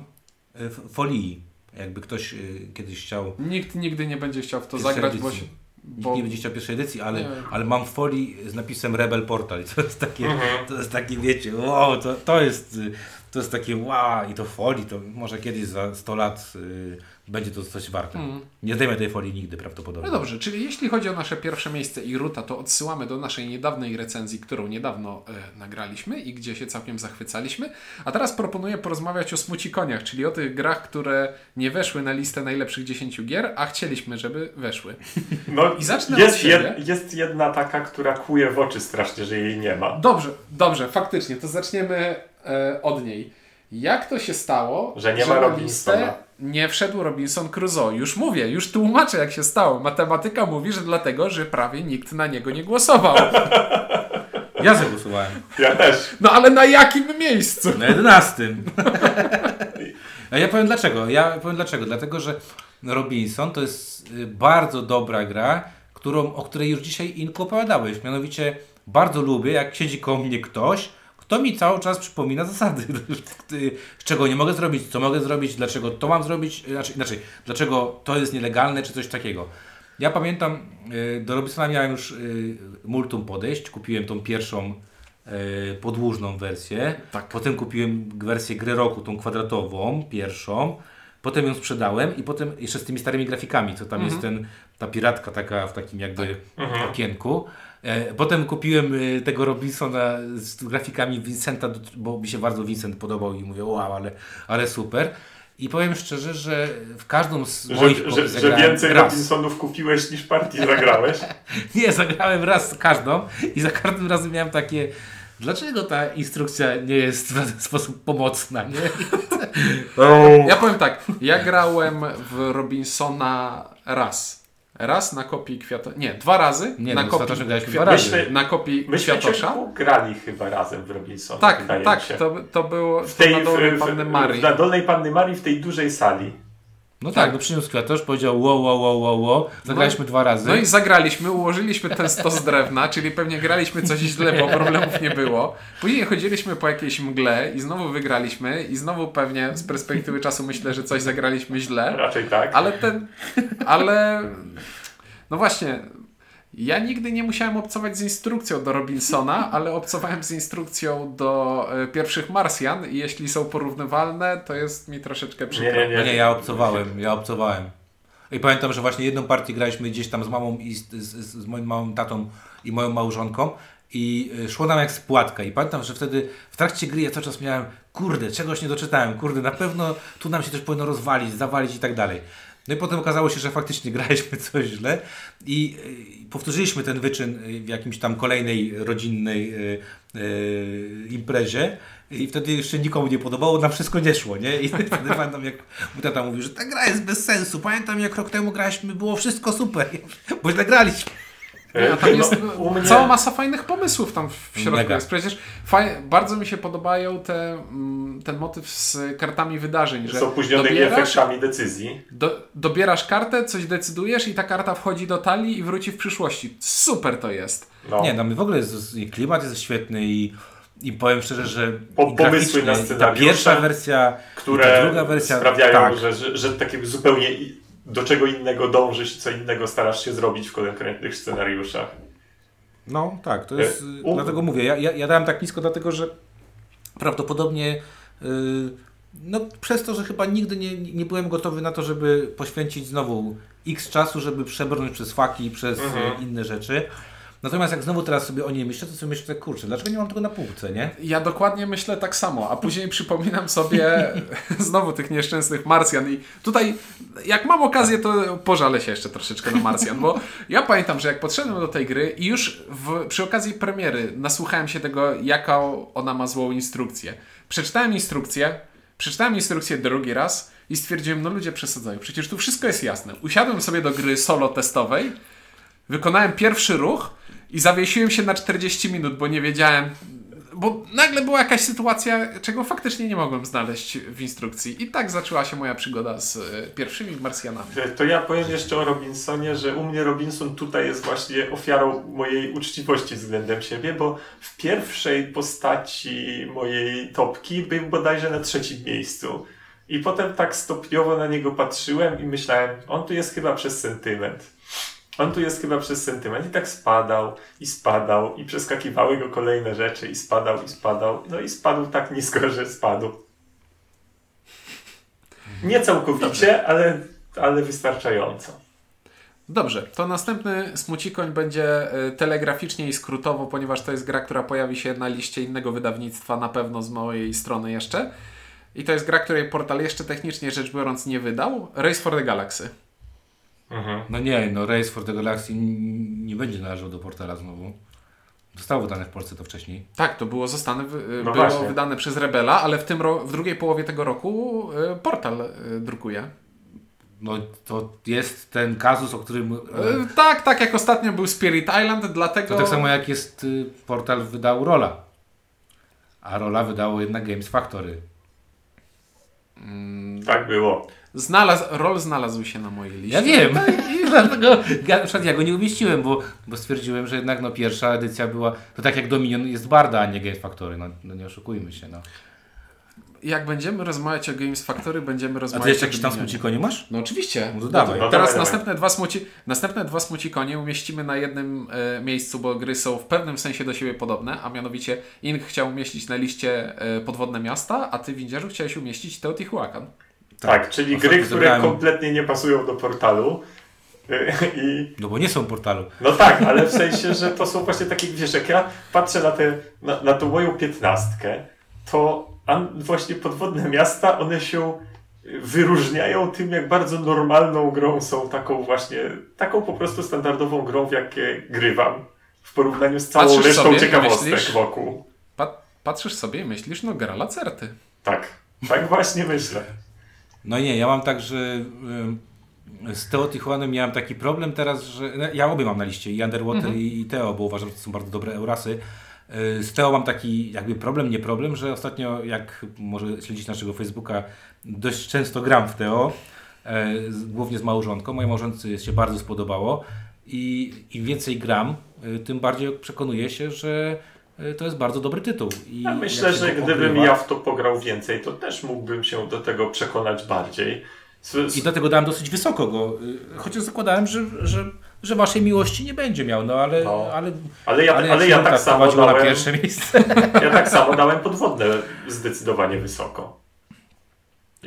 w folii. Jakby ktoś y, kiedyś chciał, Nikt nigdy nie będzie chciał w to zagrać, bo, edycji. Nikt bo nie będzie chciał pierwszej edycji, ale, Nie. ale mam w folii z napisem Rebel Portal. I to jest takie, to jest takie wiecie, wow, to, to jest y, to jest takie wow i to folii, to może kiedyś za 100 lat y, będzie to coś warte. Nie zdejmę tej folii nigdy prawdopodobnie. No dobrze, czyli jeśli chodzi o nasze pierwsze miejsce i Ruta, to odsyłamy do naszej niedawnej recenzji, którą niedawno e, nagraliśmy i gdzie się całkiem zachwycaliśmy. A teraz proponuję porozmawiać o smucikoniach, czyli o tych grach, które nie weszły na listę najlepszych 10 gier, a chcieliśmy, żeby weszły. No, I zacznę od jest, siebie. jed, jest jedna taka, która kłuje w oczy strasznie, że jej nie ma. Dobrze, dobrze, faktycznie, to zaczniemy od niej. Jak to się stało, Że nie ma na Robinsona? nie wszedł Robinson Crusoe? Już mówię, już tłumaczę jak się stało. Matematyka mówi, że dlatego, że prawie nikt na niego nie głosował. Ja zagłosowałem. Ja też. No ale na jakim miejscu? Na 11. A ja powiem dlaczego. Ja powiem dlaczego. Dlatego, że Robinson to jest y, bardzo dobra gra, którą, o której już dzisiaj Inko opowiadałeś. Mianowicie bardzo lubię, jak siedzi koło mnie ktoś, kto mi cały czas przypomina zasady, czego nie mogę zrobić, co mogę zrobić, dlaczego to mam zrobić, znaczy, inaczej, dlaczego to jest nielegalne, czy coś takiego. Ja pamiętam, y, do Robinsona miałem już y, multum podejść, kupiłem tą pierwszą y, podłużną wersję, Tak. potem kupiłem wersję gry roku, tą kwadratową, pierwszą, potem ją sprzedałem i potem jeszcze z tymi starymi grafikami, co tam jest ten, ta piratka taka w takim jakby okienku. E, Potem kupiłem y, tego Robinsona z grafikami Vincenta, bo mi się bardzo Vincent podobał i mówię, wow, ale, ale super. I powiem szczerze, że w każdą z moich Że, że, że więcej raz. Robinsonów kupiłeś niż partii zagrałeś. Nie, zagrałem raz każdą i za każdym razem miałem takie, dlaczego ta instrukcja nie jest w żaden sposób pomocna, nie? Ja powiem tak, ja grałem w Robinsona raz. Raz na kopii Kwiatosza. Nie, dwa razy. Nie, na no, kopii, ostatecznie graliśmy Kwiat- dwa razy. Myśmy- na kopii Myśmy Kwiatosza. grali chyba razem w Robinsona. Tak, tak, to, to było w to tej, na dole w, Panny w, Marii. na Dolnej Panny Marii w tej dużej sali. No tak, no przyniósł kwiatosz, powiedział wow, wow, wow, wow, wow. Zagraliśmy dwa razy. No i zagraliśmy, ułożyliśmy ten stos drewna, czyli pewnie graliśmy coś źle, bo problemów nie było. Później chodziliśmy po jakiejś mgle i znowu wygraliśmy i znowu pewnie z perspektywy czasu myślę, że coś zagraliśmy źle. Raczej tak. Ale ten, ale no właśnie, ja nigdy nie musiałem obcować z instrukcją do Robinsona, ale obcowałem z instrukcją do e, pierwszych Marsjan i jeśli są porównywalne, to jest mi troszeczkę nie, przykro. nie, nie. No nie, ja obcowałem, ja obcowałem. I pamiętam, że właśnie jedną partię graliśmy gdzieś tam z mamą i z, z, z moim małym tatą i moją małżonką i y, szło nam jak spłatka i pamiętam, że wtedy w trakcie gry ja cały czas miałem, kurde, czegoś nie doczytałem, kurde, na pewno tu nam się coś powinno rozwalić, zawalić i tak dalej. No i potem okazało się, że faktycznie graliśmy coś źle i powtórzyliśmy ten wyczyn y, w jakimś tam kolejnej rodzinnej y, y, imprezie i wtedy jeszcze nikomu nie podobało, nam wszystko nie szło, nie? I wtedy pamiętam, jak mój tata mówił, że ta gra jest bez sensu. Pamiętam, jak rok temu graliśmy, było wszystko super, bo źle graliśmy. Nie, tam No, jest u mnie- cała masa fajnych pomysłów tam w środku Mega. jest. Przecież faj, bardzo mi się podobają te, mm, ten motyw z kartami wydarzeń, że Z opóźnionymi dobierasz, efektami decyzji. do, dobierasz kartę, coś decydujesz i ta karta wchodzi do talii i wróci w przyszłości. Super to jest. No. Nie, no my w ogóle jest, klimat jest świetny i, i powiem szczerze, że Po- pomysły na ta pierwsza wersja, które druga wersja, sprawiają, tak. że, że, że takie zupełnie do czego innego dążysz i co innego starasz się zrobić w konkretnych scenariuszach. No tak, to jest. E, u- Dlatego mówię, ja, ja, ja dałem tak nisko, dlatego że prawdopodobnie. Yy, no, przez to, że chyba nigdy nie, nie byłem gotowy na to, żeby poświęcić znowu x czasu, żeby przebrnąć przez faki, przez Mhm. e, inne rzeczy. Natomiast jak znowu teraz sobie o niej myślę, to sobie myślę, kurczę, dlaczego nie mam tego na półce, nie? Ja dokładnie myślę tak samo, a później przypominam sobie znowu tych nieszczęsnych Marsjan i tutaj jak mam okazję, to pożalę się jeszcze troszeczkę na Marsjan, bo ja pamiętam, że jak podszedłem do tej gry i już w, przy okazji premiery nasłuchałem się tego, jaką ona ma złą instrukcję. Przeczytałem instrukcję, przeczytałem instrukcję drugi raz i stwierdziłem, no ludzie przesadzają, przecież tu wszystko jest jasne. Usiadłem sobie do gry solo testowej Wykonałem pierwszy ruch i zawiesiłem się na 40 minut, bo nie wiedziałem. Bo nagle była jakaś sytuacja, czego faktycznie nie mogłem znaleźć w instrukcji. I tak zaczęła się moja przygoda z e, pierwszymi Marsjanami. To ja powiem jeszcze o Robinsonie, że u mnie Robinson tutaj jest właśnie ofiarą mojej uczciwości względem siebie, bo w pierwszej postaci mojej topki był bodajże na trzecim miejscu. I potem tak stopniowo na niego patrzyłem i myślałem, on tu jest chyba przez sentyment. On tu jest chyba przez sentyment i tak spadał i spadał i przeskakiwały go kolejne rzeczy i spadał i spadał. No i spadł tak nisko, że spadł. Nie całkowicie, ale, ale wystarczająco. Dobrze, to następny smucikoń będzie e, telegraficznie i skrótowo, ponieważ to jest gra, która pojawi się na liście innego wydawnictwa, na pewno z mojej strony jeszcze. I to jest gra, której portal jeszcze technicznie rzecz biorąc nie wydał. Race for the Galaxy. Mhm. No nie, no Race for the Galaxy nie będzie należał do portala znowu. Zostało wydane w Polsce to wcześniej. Tak, to było zostane, No było właśnie. wydane przez Rebela, ale w, tym ro- w drugiej połowie tego roku e, portal e, drukuje. No to jest ten kazus, o którym... e, E, Tak, tak jak ostatnio był Spirit Island, dlatego... To tak samo jak jest y, portal wydał Rola. A Rola wydało jednak Games Factory. Tak było. Znalazł, rol znalazł się na mojej liście. Ja wiem. I dlatego ja, na przykład ja go nie umieściłem, bo, bo stwierdziłem, że jednak no, pierwsza edycja była. To tak jak Dominion jest Barda, a nie Games Factory. No, no nie oszukujmy się. No. Jak będziemy rozmawiać o Games Factory, będziemy A rozmawiać ty jeszcze o jakiś tam Dominionie. smuciko nie masz? No oczywiście. No to dawaj. No Teraz dawaj, następne, Dwa smuci, następne dwa smucikonie umieścimy na jednym e, miejscu, bo gry są w pewnym sensie do siebie podobne, a mianowicie Ing chciał umieścić na liście e, podwodne miasta, a ty, Windzierzu, chciałeś umieścić Teotihuacan. Tak, czyli Ostatnio gry, które zebrałem- kompletnie nie pasują do portalu. I No bo nie są portalu. no tak, ale w sensie, że to są właśnie takie, wiesz, jak ja patrzę na, te, na, na tą moją piętnastkę, to właśnie podwodne miasta, one się wyróżniają tym, jak bardzo normalną grą są, taką właśnie, taką po prostu standardową grą, w jakie grywam. W porównaniu z całą Patrzysz resztą sobie ciekawostek myślisz? wokół. Pa patrzysz sobie i myślisz, no gra lacerty. Tak, tak właśnie myślę. No nie, ja mam tak, że z Teotihuanem miałem taki problem teraz, że no, ja obie mam na liście, i Underwater i Teo, bo uważam, że to są bardzo dobre Eurasy. Yy, Z Teo mam taki jakby problem, nie problem, że ostatnio, jak może śledzić naszego Facebooka, dość często gram w Teo, e, głównie z małżonką. Mojej małżonce się bardzo spodobało i im więcej gram, y, tym bardziej przekonuję się, że y, to jest bardzo dobry tytuł. I Ja myślę, że gdybym ja w to pograł więcej, to też mógłbym się do tego przekonać bardziej. I dlatego dałem dosyć wysoko go, y, chociaż zakładałem, że, że, że waszej miłości nie będzie miał, no ale, No. ale, Ale ja, ale, ale ja tak samo wprowadziło na dałem, pierwsze miejsce. ja tak samo dałem podwodne zdecydowanie wysoko.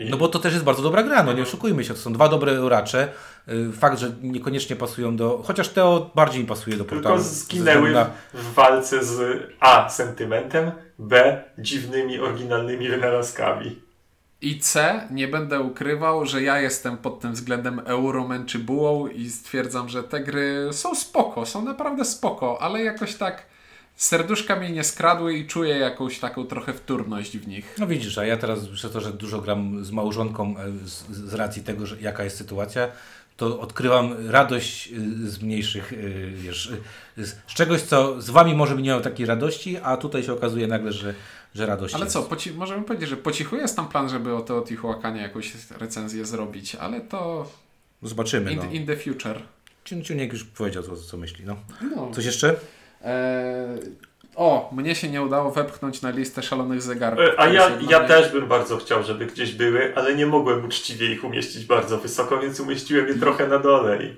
No bo to też jest bardzo dobra gra, no nie oszukujmy się, to są dwa dobre oracze. Y, Fakt, że niekoniecznie pasują do, chociaż Teo bardziej mi pasuje do portalu. tylko zginęły na- w, walce z A. sentymentem, B. dziwnymi, oryginalnymi wynalazkami. I C, nie będę ukrywał, że ja jestem pod tym względem Euroman czy bułą i stwierdzam, że te gry są spoko, są naprawdę spoko, ale jakoś tak serduszka mnie nie skradły i czuję jakąś taką trochę wtórność w nich. No widzisz, a ja teraz przez to, że dużo gram z małżonką e, z, z racji tego, że jaka jest sytuacja, to odkrywam radość y, z mniejszych, y, wiesz, z, czegoś, co z wami może by nie miało takiej radości, a tutaj się okazuje nagle, że, że radość Ale jest. co, po ci, możemy powiedzieć, że po cichu jest tam plan, żeby o Teotihuacanie jakąś recenzję zrobić, ale to Zobaczymy, in, no. in the future. Ciu- Ciuniek już powiedział, co, co myśli, no. No. Coś jeszcze? Eee, o, mnie się nie udało wepchnąć na listę szalonych zegarków. E, A ja, ja mnie- też bym bardzo chciał, żeby gdzieś były, ale nie mogłem uczciwie ich umieścić bardzo wysoko, więc umieściłem je trochę na dole. I...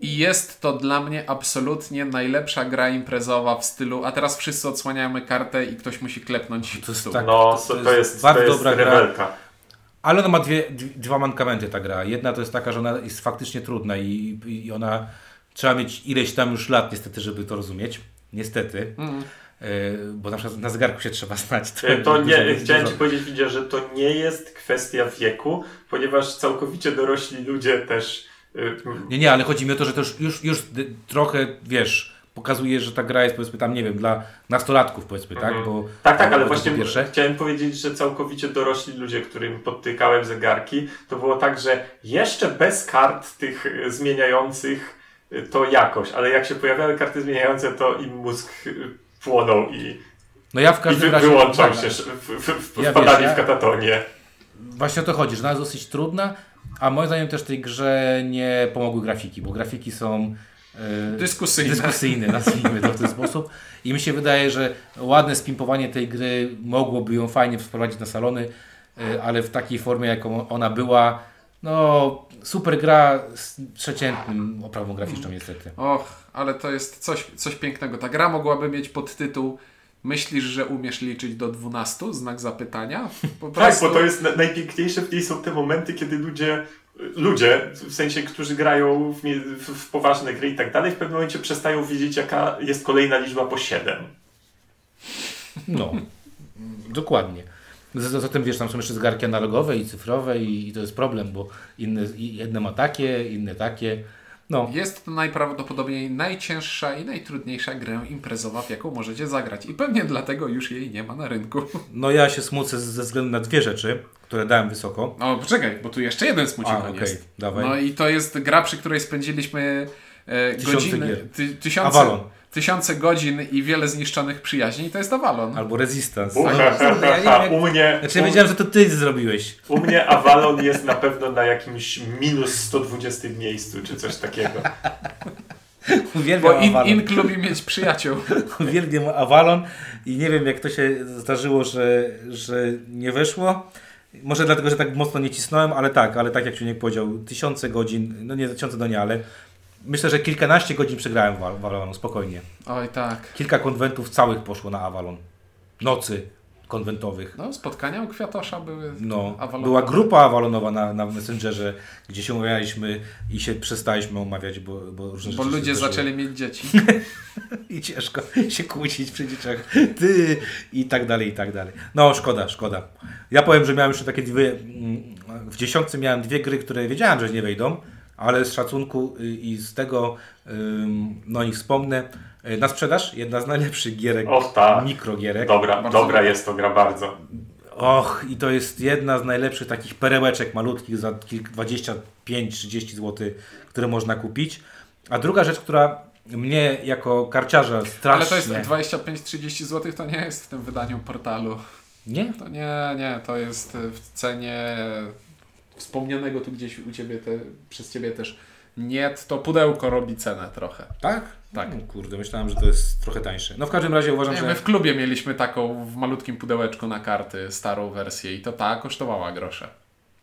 I jest to dla mnie absolutnie najlepsza gra imprezowa w stylu, a teraz wszyscy odsłaniamy kartę i ktoś musi klepnąć To jest tak- No, to to, to jest jest, bardzo to jest dobra gra. rewelka. Ale ona ma dwie, dwie, dwa mankamenty ta gra. Jedna to jest taka, że ona jest faktycznie trudna i, i ona trzeba mieć ileś tam już lat niestety, żeby to rozumieć. Niestety. Mm. E, bo na przykład na zegarku się trzeba znać. E, To dużo- nie, dużo- chciałem Ci powiedzieć, widzę, że to nie jest kwestia wieku, ponieważ całkowicie dorośli ludzie też. m, Nie, nie, ale chodzi mi o to, że to już, już, już trochę, wiesz, pokazuje, że ta gra jest powiedzmy tam, nie wiem, dla nastolatków powiedzmy, tak? Mhm. Bo, Tak, tak, ale to właśnie pierwsze. chciałem powiedzieć, że całkowicie dorośli ludzie, którym podtykałem zegarki, to było tak, że jeszcze bez kart tych zmieniających to jakoś, ale jak się pojawiały karty zmieniające, to im mózg y, płonął i, No ja w i każdym wy, razie... wyłączał się, w, w, w, Ja wpadali wiesz, ja- w katatonię. Właśnie o to chodzi, że ona jest dosyć trudna, a moim zdaniem też tej grze nie pomogły grafiki, bo grafiki są e, Dyskusyjne. dyskusyjne, nazwijmy to w ten sposób. I mi się wydaje, że ładne spimpowanie tej gry mogłoby ją fajnie wprowadzić na salony, e, ale w takiej formie, jaką ona była, no super gra z przeciętnym oprawą graficzną niestety. Och, ale to jest coś, coś pięknego. Ta gra mogłaby mieć podtytuł Myślisz, że umiesz liczyć do 12? Znak zapytania. Po Tak, prostu- bo to jest na, najpiękniejsze w niej są te momenty, kiedy ludzie, ludzie, w sensie, którzy grają w, w poważne gry i tak dalej, w pewnym momencie przestają wiedzieć, jaka jest kolejna liczba po 7. No, dokładnie. Z- Zatem wiesz, tam są jeszcze zegarki analogowe i cyfrowe i, i to jest problem, bo inne, jedne ma takie, inne takie. No, Jest to najprawdopodobniej najcięższa i najtrudniejsza gra imprezowa, w jaką możecie zagrać. I pewnie dlatego już jej nie ma na rynku. no ja się smucę ze względu na dwie rzeczy, które dałem wysoko. No poczekaj, bo tu jeszcze jeden A, smucikon okej, jest. dawaj. No i to jest gra, przy której spędziliśmy e, Tysiące godziny, ty, tysiące, Avalon. Tysiące godzin i wiele zniszczonych przyjaźni. To jest Avalon. Albo Resistance. U, No, kurde, ja nie wiem, jak... u mnie, Znaczy ja wiedziałem, że to ty zrobiłeś. u, mnie Avalon jest na pewno na jakimś minus 120 miejscu, czy coś takiego. Uwielbiam Bo in, Avalon. Ink lubi mieć przyjaciół. Uwielbiam Avalon i nie wiem jak to się zdarzyło, że, że nie weszło. Może dlatego, że tak mocno nie cisnąłem, ale tak, ale tak jak Ciuniek powiedział, tysiące godzin, no nie tysiące do nie, ale myślę, że kilkanaście godzin przegrałem w Al- w Avalonu, spokojnie. Oj tak. Kilka konwentów całych poszło na Avalon. Nocy konwentowych. No, spotkania u Kwiatosza były No, Avalonowe. była grupa Avalonowa na, na Messengerze, gdzie się umawialiśmy i się przestaliśmy umawiać, bo, bo różne Bo ludzie zaczęli mieć dzieci. I ciężko się kłócić przy dzieciach. Ty i tak dalej, i tak dalej. No, szkoda, szkoda. Ja powiem, że miałem jeszcze takie dwie. mm, W dziesiątce miałem dwie gry, które wiedziałem, że nie wejdą, ale z szacunku y, i z tego no nich wspomnę. Y, Na sprzedaż jedna z najlepszych gierek, Och tak, mikrogierek. dobra, Bardzo dobra jest to gra bardzo. Och, i to jest jedna z najlepszych takich perełeczek malutkich za kilk- 25-30 zł, które można kupić. A druga rzecz, która mnie jako karciarza strasznie... Ale to jest 25-30 zł, to nie jest w tym wydaniu portalu. Nie? To nie, nie, to jest w cenie wspomnianego tu gdzieś u Ciebie, te, przez Ciebie też nie, to pudełko robi cenę trochę. Tak? Tak. No, kurde, myślałem, że to jest trochę tańsze. No w każdym razie uważam, Nie, że... my w klubie mieliśmy taką w malutkim pudełeczku na karty, starą wersję i to ta kosztowała grosze.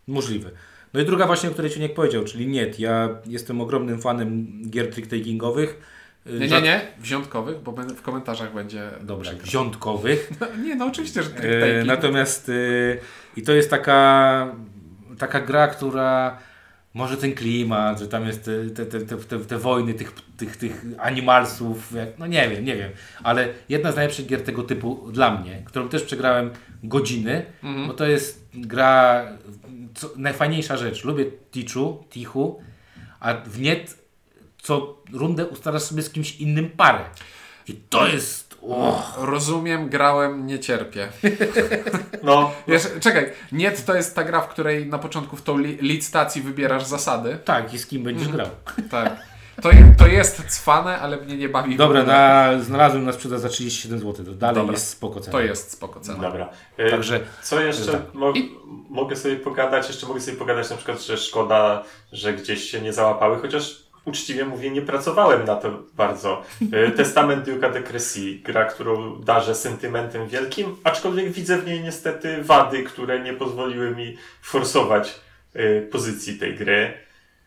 Możliwe. No i druga właśnie, o której Ciuniek powiedział, czyli NIET. Ja jestem ogromnym fanem gier trick-takingowych. Nie, nie, nie, wziątkowych, bo w komentarzach będzie Dobrze, przekaz. wziątkowych. Nie, no oczywiście, że E, trick-taking. natomiast e, i to jest taka, taka gra, która może ten klimat, że tam jest te, te, te, te, te, wojny tych, tych, tych animalsów, no nie wiem, nie wiem, ale jedna z najlepszych gier tego typu dla mnie, którą też przegrałem godziny, Mhm. bo to jest gra, co, najfajniejsza rzecz, lubię Tichu, Tichu, a w Niet co rundę ustalasz sobie z kimś innym parę. I to jest, Rozumiem, grałem, nie cierpię. No, Wiesz, czekaj, nie to jest ta gra, w której na początku w tą li licytacji wybierasz zasady. tak, i z kim będziesz grał. Tak. To, to jest cwane, ale mnie nie bawi. Dobra, na, znalazłem na sprzedaż za 37 zł. To dalej Dobra. jest spoko cena. To jest spoko cena. dobra. E, Także Co jeszcze Tak. mo I- mogę sobie pogadać? Jeszcze mogę sobie pogadać na przykład, że szkoda, że gdzieś się nie załapały, chociaż uczciwie mówię, nie pracowałem na to bardzo. E, Testament Duke'a de Crecy, gra, którą darzę sentymentem wielkim, aczkolwiek widzę w niej niestety wady, które nie pozwoliły mi forsować e, pozycji tej gry.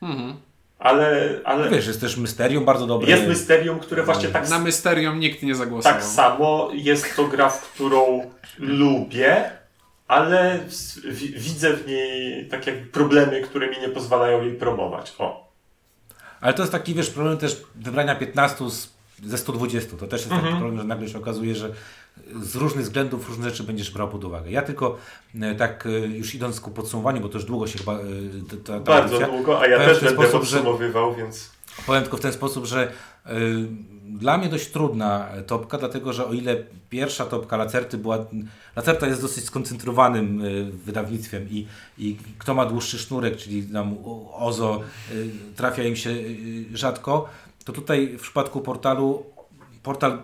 Mhm. Ale, ale wiesz, jest też Mysterium bardzo dobre. jest mysterium, które właśnie tak Na Mysterium nikt nie zagłosował. Tak samo jest to gra, w którą lubię, ale widzę w niej tak jakby problemy, które mi nie pozwalają jej promować. O. Ale to jest taki, wiesz, problem też wybrania 15 z, ze 120. To też jest Mhm. taki problem, że nagle się okazuje, że z różnych względów różne rzeczy będziesz brał pod uwagę. Ja tylko e, tak e, już idąc ku podsumowaniu, bo to już długo się chyba e, ta, ta, Bardzo audycja- długo, a ja też będę sposób, że- podsumowywał, więc Powiem tylko w ten sposób, że y, dla mnie dość trudna topka, dlatego że o ile pierwsza topka Lacerty była. Lacerta jest dosyć skoncentrowanym y, wydawnictwem i, i kto ma dłuższy sznurek, czyli nam Ozo, y, trafia im się rzadko. to tutaj w przypadku portalu portal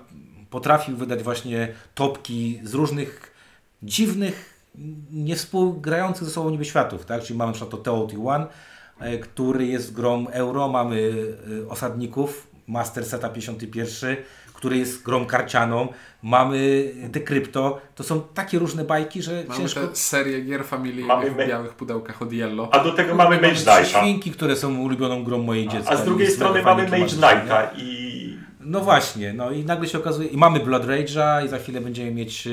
potrafił wydać właśnie topki z różnych dziwnych, niewspółgrających ze sobą niby światów, tak? Czyli mamy na przykład to TOT1, e, który jest grą euro, mamy e, osadników, Master Seta 51, który jest grą karcianą, mamy The Crypto, to są takie różne bajki, że Mamy ciężko... tę serię gier familijnych Mamy w białych pudełkach od Yellow. A do tego mamy Mage Knighta. świnki, które są ulubioną grą mojej dziecka. A z drugiej strony mamy Mage? Knighta i No właśnie, no i nagle się okazuje, i mamy Blood Rage'a i za chwilę będziemy mieć,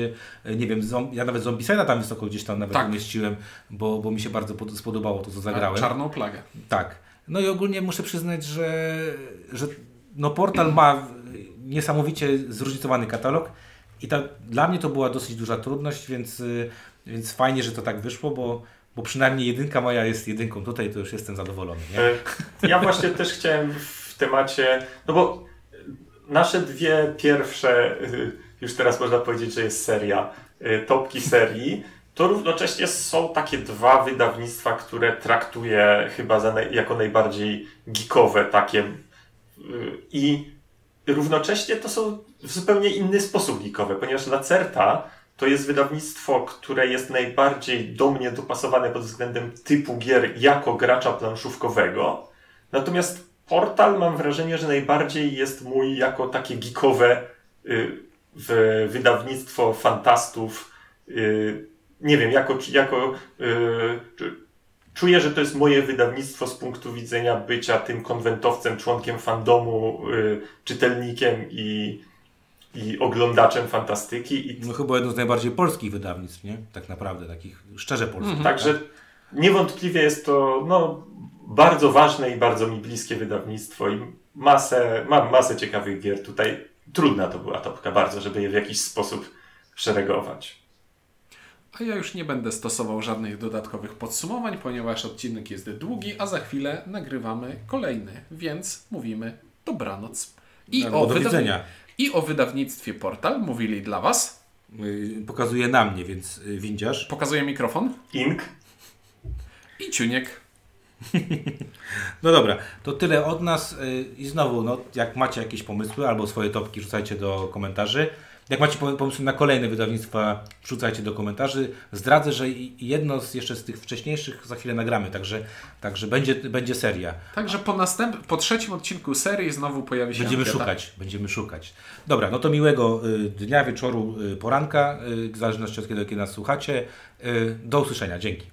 e, nie wiem, zom, ja nawet Zombicide'a tam wysoko gdzieś tam nawet Tak. umieściłem, bo, bo mi się bardzo pod, spodobało to, co zagrałem. Czarną plagę. Tak. No i ogólnie muszę przyznać, że, że no portal ma niesamowicie zróżnicowany katalog i ta, dla mnie to była dosyć duża trudność, więc, y, więc fajnie, że to tak wyszło, bo, bo przynajmniej jedynka moja jest jedynką tutaj, to już jestem zadowolony. Nie? E, Ja właśnie też chciałem w temacie, no bo nasze dwie pierwsze, y, już teraz można powiedzieć, że jest seria, y, topki serii, to równocześnie są takie dwa wydawnictwa, które traktuję chyba za jako najbardziej geekowe takie y, i równocześnie to są w zupełnie inny sposób geekowe, ponieważ Lacerta to jest wydawnictwo, które jest najbardziej do mnie dopasowane pod względem typu gier jako gracza planszówkowego. Natomiast Portal mam wrażenie, że najbardziej jest mój jako takie geekowe y, w wydawnictwo fantastów. Y, nie wiem, jako, jako y, czuję, że to jest moje wydawnictwo z punktu widzenia bycia tym konwentowcem, członkiem fandomu, czytelnikiem i, i oglądaczem fantastyki. I No chyba jedno z najbardziej polskich wydawnictw, nie? Tak naprawdę, takich szczerze polskich. Także niewątpliwie jest to no, bardzo ważne i bardzo mi bliskie wydawnictwo i masę, mam masę ciekawych gier tutaj. Trudna to była topka bardzo, żeby je w jakiś sposób szeregować. A ja już nie będę stosował żadnych dodatkowych podsumowań, ponieważ odcinek jest długi, a za chwilę nagrywamy kolejny, więc mówimy dobranoc. I, Albo o, do widzenia. I o wydawnictwie Portal mówili dla Was. Y, Pokazuje na mnie, więc y, windziarz. Pokazuję mikrofon Ink. i Ciuniek. No dobra, to tyle od nas y, i znowu, no, jak macie jakieś pomysły albo swoje topki, rzucajcie do komentarzy. Jak macie pom- pomysły na kolejne wydawnictwa, wrzucajcie do komentarzy. Zdradzę, że jedno z jeszcze z tych wcześniejszych za chwilę nagramy, także, także będzie, będzie seria. Także po, następ- po trzecim odcinku serii znowu pojawi się Będziemy ankieta. szukać, będziemy szukać. Dobra, no to miłego y, dnia, wieczoru, y, poranka, w zależności od kiedy, kiedy nas słuchacie. Do usłyszenia, dzięki.